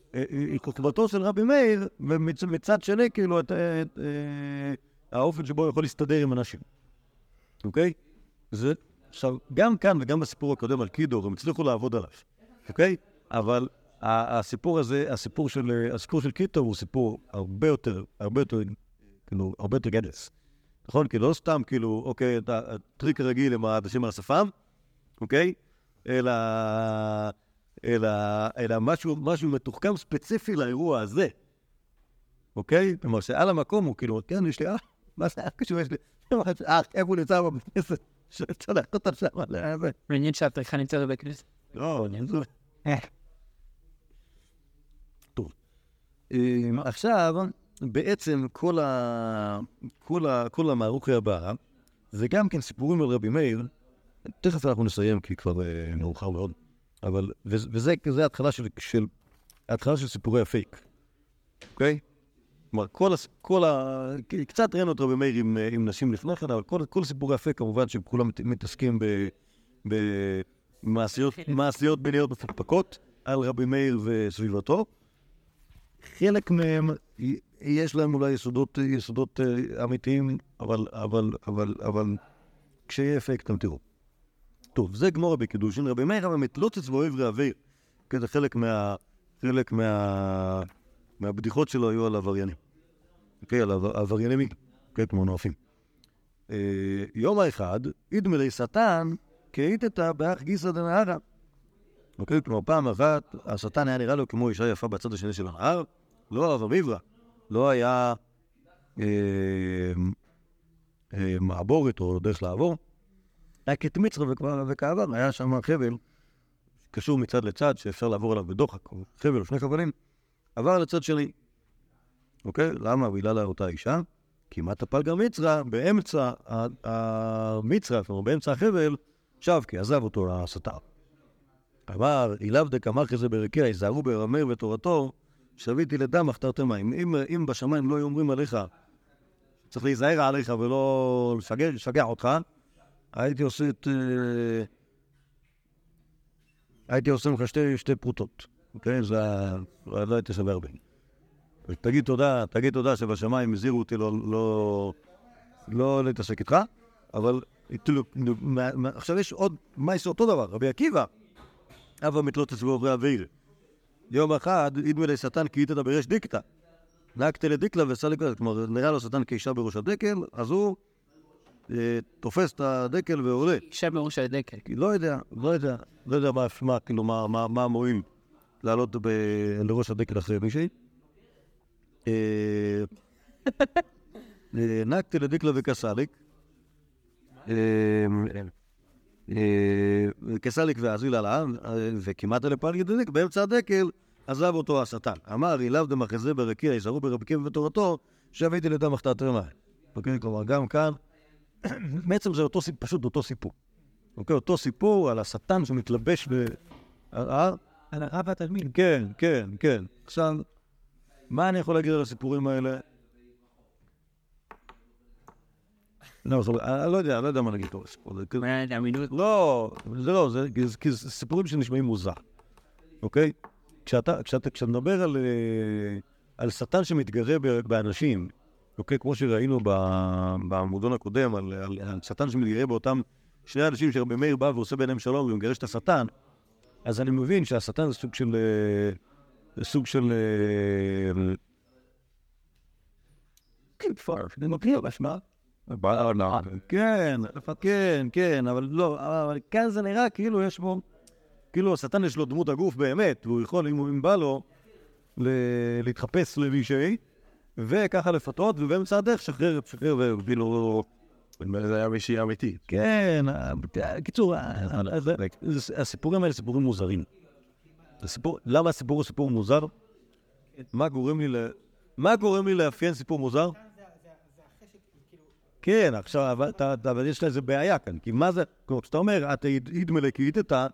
כותבתו של רבי מאיר, ומצד שני, כאילו, את, את אה, האופן שבו הוא יכול להסתדר עם אנשים. אוקיי? זה, עכשיו, גם כאן וגם בסיפור הקודם על קידור, הם הצליחו לעבוד עליו, אוקיי? אבל הסיפור הזה, הסיפור של, הסיפור של קיטור הוא סיפור הרבה יותר, הרבה יותר, כאילו, הרבה יותר גדלס. נכון? כי לא סתם, כאילו, אוקיי, הטריק הרגיל עם האנשים על השפם, אוקיי? אלא, אלא, אלא משהו, משהו מתוחכם ספציפי לאירוע הזה, אוקיי? כלומר, שעל המקום הוא כאילו, כן, יש לי אח, מה זה אח קשור, יש לי אח, איפה הוא נמצא בבית כנסת? שצריך אותה שם, לזה. מעניין שהטריחה נמצאת בבית כנסת. לא, אני. אה, טוב. אה, עכשיו, בעצם כל ה... כל ה... כל המערוכי הבא, זה גם כן סיפורים על רבי מאיר. תכף אנחנו נסיים, כי כבר אה, מאוחר מאוד. אבל, וזה זה ההתחלה של, של, ההתחלה של סיפורי הפייק, אוקיי? כלומר, כל, הס... כל ה... קצת ראינו את רבי מאיר עם, עם נשים לפני כן, אבל כל, כל סיפורי הפייק, כמובן שהם כולם מת- מתעסקים במעשיות מעשיות ביניות מפוקפקות על רבי מאיר וסביבתו. חלק מהם, יש להם אולי יסודות, יסודות אה, אמיתיים, אבל, אבל, אבל, אבל כשיהיה אפקט אתם תראו. טוב, זה גמורה בקידושין. רבי מאיר אבל מתלוצץ ואוהב רעביר. כן, זה חלק מה... חלק מה... מהבדיחות שלו היו על עבריינים. אוקיי, על עבר- עברייני מין, כן, כמו נואפים. אה, יום האחד, אידמלי שטן, כאיתתא באח גיסא דנהרא. אוקיי, כלומר, פעם אחת, השטן היה נראה לו כמו אישה יפה בצד השני של הנהר, לא אהבה ביברא. לא היה אה, אה, מעבורת או דרך לעבור. היה כתמצרא וכבר- וכעבר, היה שם חבל קשור מצד לצד, שאפשר לעבור עליו בדוחק, חבל או שני חבלים, עבר לצד שני. אוקיי? למה? בגלל אותה אישה. כמעט הפלגה מצרא, באמצע ה- המצרא, כלומר באמצע החבל, שבקי, עזב אותו השטן. אמר, אילאו דקמר כזה ברקיע, היזהרו ברמר ותורתו, שביתי לדם הכתרתם מים. אם, אם בשמיים לא היו אומרים עליך, צריך להיזהר עליך ולא לשגע אותך, הייתי עושה את... הייתי עושה לך שתי, שתי פרוטות, אוקיי? זה. לא הייתי שווה הרבה. תגיד תודה, תגיד תודה שבשמיים הזהירו אותי לא, לא, לא להתעסק איתך, אבל מה- מה- עכשיו יש עוד מייס אותו דבר, רבי עקיבא, אבא מתלוצץ ועוברי אוויר. יום אחד, אידמי לשטן כי איתתא בריש דיקתא. נהגתי לדיקלה וסליק, כלומר, נראה לו שטן כאישה בראש הדקל, אז הוא תופס את הדקל ועולה. אישה מראש הדקל. לא יודע, לא יודע, לא יודע מה, מה, כאילו, מה, מועיל לעלות לראש הדקל אחרי מישהי. אה, אה, נהגתי לדקלה וקסליק. אה, אה, קסליק ואזיל על העם, אה, וכמעט אלה פלגי דדק, באמצע הדקל עזב אותו השטן. אמר, אילאו דמחזה ברקיע, יזהרו ברבי עקיבא ותורתו, שביתי לדם מחתת רמאי. אוקיי, כלומר, גם כאן, בעצם זה אותו, פשוט אותו סיפור. אוקיי, אותו סיפור על השטן שמתלבש ב... על הרב והתלמיד. כן, כן, כן. עכשיו, מה אני יכול להגיד על הסיפורים האלה? לא, לא- אני לא יודע, אני לא יודע מה להגיד על הסיפור הזה. לא, זה לא, זה כי סיפורים שנשמעים מוזר, אוקיי? כשאתה, מדבר על, אה, על שטן שמתגרה באנשים, אוקיי? כמו שראינו בעמודון הקודם, על, על, על שטן שמתגרה באותם שני אנשים שרבי מאיר בא ועושה ביניהם שלום ומגרש את השטן, אז אני מבין שהשטן זה סוג של... אה, זה סוג של... אה, כן, בשמה. בעולם. כן, כן, כן, אבל לא, אבל כאן זה נראה כאילו יש בו, כאילו השטן יש לו דמות הגוף באמת, והוא יכול, אם, בא לו, להתחפש למישהי, וככה לפתות, ובאמצע הדרך שחרר, שחרר, וכאילו, זה היה מישהי אמיתית. כן, קיצור, הסיפורים האלה סיפורים מוזרים. למה הסיפור הוא סיפור מוזר? מה גורם לי ל... מה גורם לי לאפיין סיפור מוזר? כן, עכשיו, אבל, יש לך איזה בעיה כאן, כי מה זה, כלומר, כשאתה אומר, את אידמלה כי איתתה,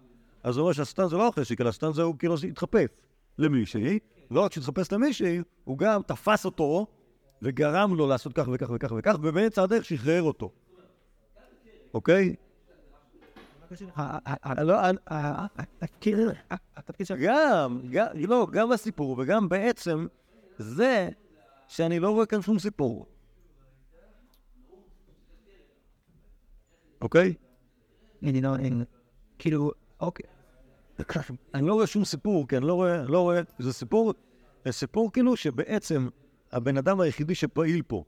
אז זה אומר שהשטן זה לא החשק, אלא השטן זה הוא כאילו התחפש למישהי, לא רק שהתחפש למישהי, הוא גם תפס אותו וגרם לו לעשות כך וכך וכך וכך, ובאמצע הדרך שחרר אותו. אוקיי? גם, לא, גם הסיפור וגם בעצם זה שאני לא רואה כאן שום סיפור. אוקיי? אני לא... כאילו, אוקיי. אני לא רואה שום סיפור, כי אני לא רואה, לא רואה, זה סיפור, זה סיפור כאילו שבעצם הבן אדם היחידי שפעיל פה,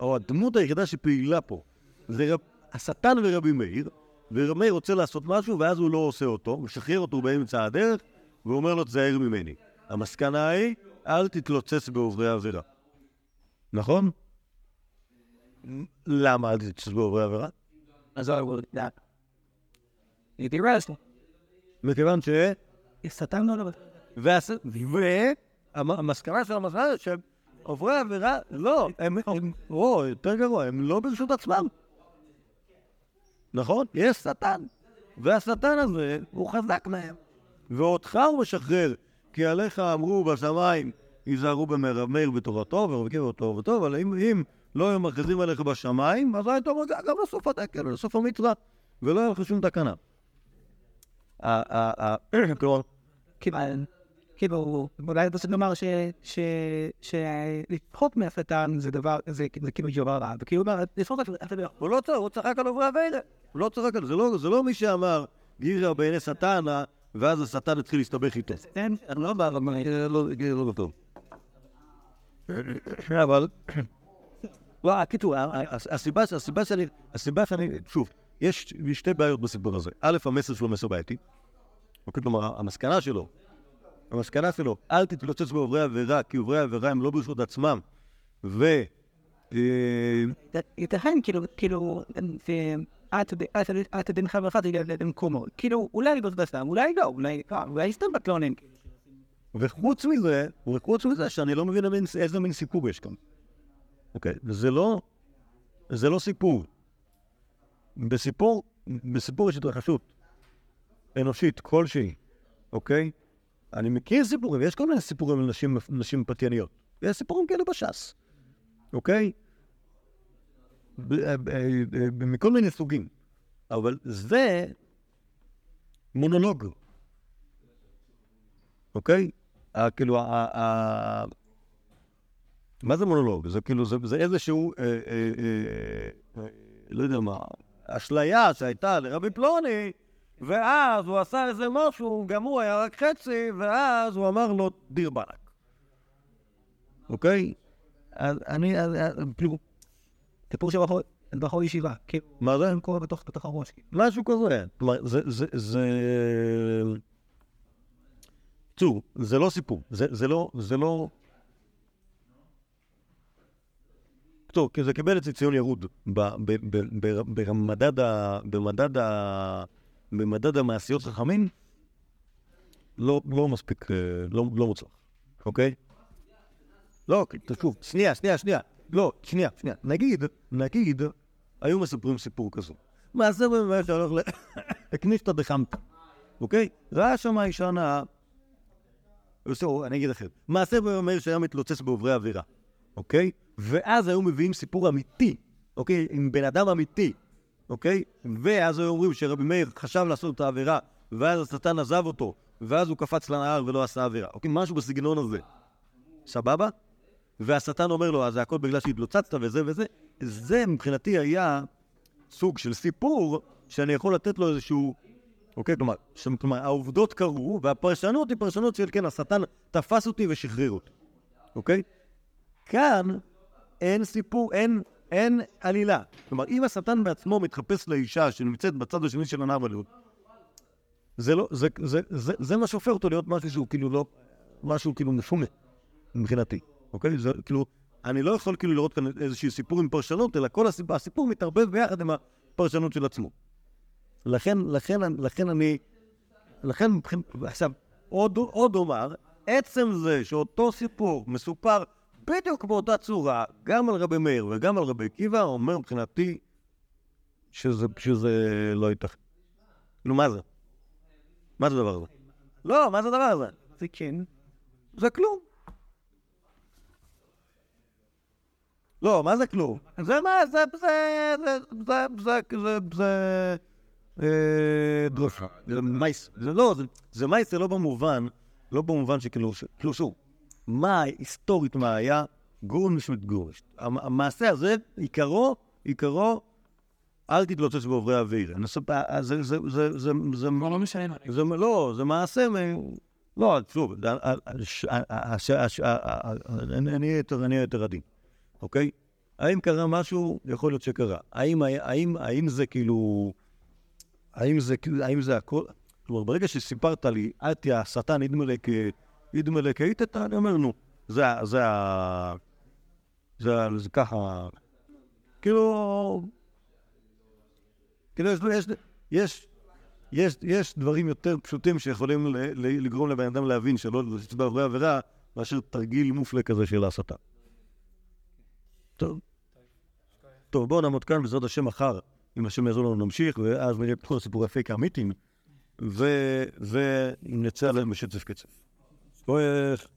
או הדמות היחידה שפעילה פה, זה רב, השטן ורבי מאיר, ורבי מאיר רוצה לעשות משהו, ואז הוא לא עושה אותו, משחרר אותו באמצע הדרך, ואומר לו, תזהר ממני. המסקנה היא, אל תתלוצץ בעוברי עבירה. נכון? למה אל תתלוצץ בעוברי עבירה? אז זהו, זה... מכיוון ש... שטן לא... והמסקנה של המסקנה זה שעוברי עבירה, לא, הם, או, יותר גרוע, הם לא ברשות עצמם. נכון? יש שטן. והשטן הזה הוא חזק מהם. ואותך הוא משחרר. כי עליך אמרו בשמיים, היזהרו במרב מאיר בתורתו, ורבקי אותו וטוב, אבל אם, אם לא היו מכריזים עליך בשמיים, אז היית אומר גם לסוף התקן, לסוף המצווה, ולא היה לך שום תקנה. כלומר, כאילו, כאילו, אולי אתה צריך לומר שלפחות מהשטן זה דבר, זה כאילו דבר רע, וכאילו, הוא אומר, לפחות אתה לא הוא לא צחק, הוא צחק על עוברי אביידה. הוא לא צחק על זה, לא- זה לא מי שאמר גירא בעיני שטנה, ואז השטן התחיל להסתבך איתו. כן, אני לא בא לא זה לא. אבל הסיבה שאני, הסיבה שאני, שוב, יש שתי בעיות בסיפור הזה. א', המסר שלו מסר בעייתי. אוקיי, כלומר, המסקנה שלו, המסקנה שלו, אל תתלוצץ בעוברי עבירה, כי עוברי עבירה הם לא ברשות עצמם. ו... אה, ייתכן כאילו, כאילו, את דינך ואחת למקומו. כאילו, אולי לא זה סתם, אולי לא, אולי אה, סתם בקלונים. וחוץ מזה, וחוץ מזה שאני לא מבין איזה מין סיפור יש כאן. אוקיי, וזה לא, זה לא סיפור. בסיפור, בסיפור יש התרחשות אנושית כלשהי, אוקיי? אני מכיר סיפורים, יש כל מיני סיפורים על נשים, נשים פתייניות. יש סיפורים כאלה בש"ס, אוקיי? אה, אה, אה, מכל מיני סוגים. אבל זה מונולוג. אוקיי? כאילו, מה זה מונולוג? זה כאילו, זה, איזשהו, לא יודע מה, אשליה שהייתה לרבי פלוני, ואז הוא עשה איזה משהו, גם הוא היה רק חצי, ואז הוא אמר לו, דיר באלק. אוקיי? אז אני, אז- כאילו, סיפור שבחור בחור ישיבה, כאילו, מה זה? קורה בתוך הראש. כאילו. משהו כזה. כלומר, זה, זה, זה... צור, זה לא סיפור. זה, זה לא, זה לא... טוב, כי זה קיבל אצלי ציון ירוד במדד, ה, במדד, ה, במדד המעשיות חכמים, לא, לא מספיק, אה, לא, לא מוצלח, אוקיי? לא, תשוב, שנייה, שנייה, שנייה. לא, שנייה, שנייה. נגיד, נגיד, היו מספרים סיפור כזה. מעשה באמת שהולך ל... הקנישתא דחמתא, אוקיי? ראה שם אישה נאה, בסדר, אני אגיד אחרת. מעשה אומר שהיה מתלוצץ בעוברי עבירה, אוקיי? ואז היו מביאים סיפור אמיתי, אוקיי? עם בן אדם אמיתי, אוקיי? ואז היו אומרים שרבי מאיר חשב לעשות את העבירה, ואז השטן עזב אותו, ואז הוא קפץ לנהר ולא עשה עבירה, אוקיי? משהו בסגנון הזה. סבבה? והשטן אומר לו, אז זה הכל בגלל שהתלוצצת וזה וזה. זה מבחינתי היה סוג של סיפור שאני יכול לתת לו איזשהו... אוקיי? כלומר, ש... כלומר, העובדות קרו, והפרשנות היא פרשנות של, כן, השטן תפס אותי ושחרר אותי, אוקיי? כאן אין סיפור, אין, אין עלילה. כלומר, אם השטן בעצמו מתחפש לאישה שנמצאת בצד השני של הנהר בלילות, זה לא, זה, זה, זה, זה מה שהופך אותו להיות משהו שהוא כאילו לא, משהו כאילו מפונה, מבחינתי, אוקיי? זה כאילו, אני לא יכול כאילו לראות כאן איזשהו סיפור עם פרשנות, אלא כל הסיפור, הסיפור מתערבב ביחד עם הפרשנות של עצמו. לכן, לכן, לכן אני, לכן, עכשיו, עוד, עוד אומר, עצם זה שאותו סיפור מסופר בדיוק באותה צורה, גם על רבי מאיר וגם על רבי עקיבא, אומר מבחינתי שזה, שזה לא ייתכן. נו, מה זה? מה זה הדבר הזה? לא, מה זה הדבר הזה? זה כן. זה כלום. לא, מה זה כלום? זה מה, זה, זה, זה, זה, זה, זה, זה, אה, דרושה. זה מייס. זה לא, זה- זה מייס זה לא במובן, לא במובן שכאילו, ש- כאילו שוב, מה היסטורית מה היה, גורניש וגורניש. המ- המעשה הזה, עיקרו, עיקרו, אל תתלוצץ בעוברי אוויר. אה, זה, זה, זה, זה, זה, כבר לא משנה. זה לא, זה מעשה, לא, שוב, זה- אני אהיה יותר- עדין, אוקיי? האם קרה משהו? יכול להיות שקרה. האם האם האם זה כאילו... האם זה האם זה הכל? כלומר, ברגע שסיפרת לי, את השטן ידמלק ידמלק היית, אני אומר, נו, זה ה... זה ה... זה ככה... כאילו... כאילו, יש- יש... יש דברים יותר פשוטים שיכולים ל, ל, לגרום לבן אדם להבין שלא לצאת בעברי עבירה, מאשר תרגיל מופלה כזה של ההסתה. טוב. טוב, בואו נעמוד כאן, בעזרת השם מחר, אם השם יעזור לנו נמשיך, ואז נראה את כל סיפורי הפייק האמיתיים, ונצא עליהם בשצף קצף. כוח.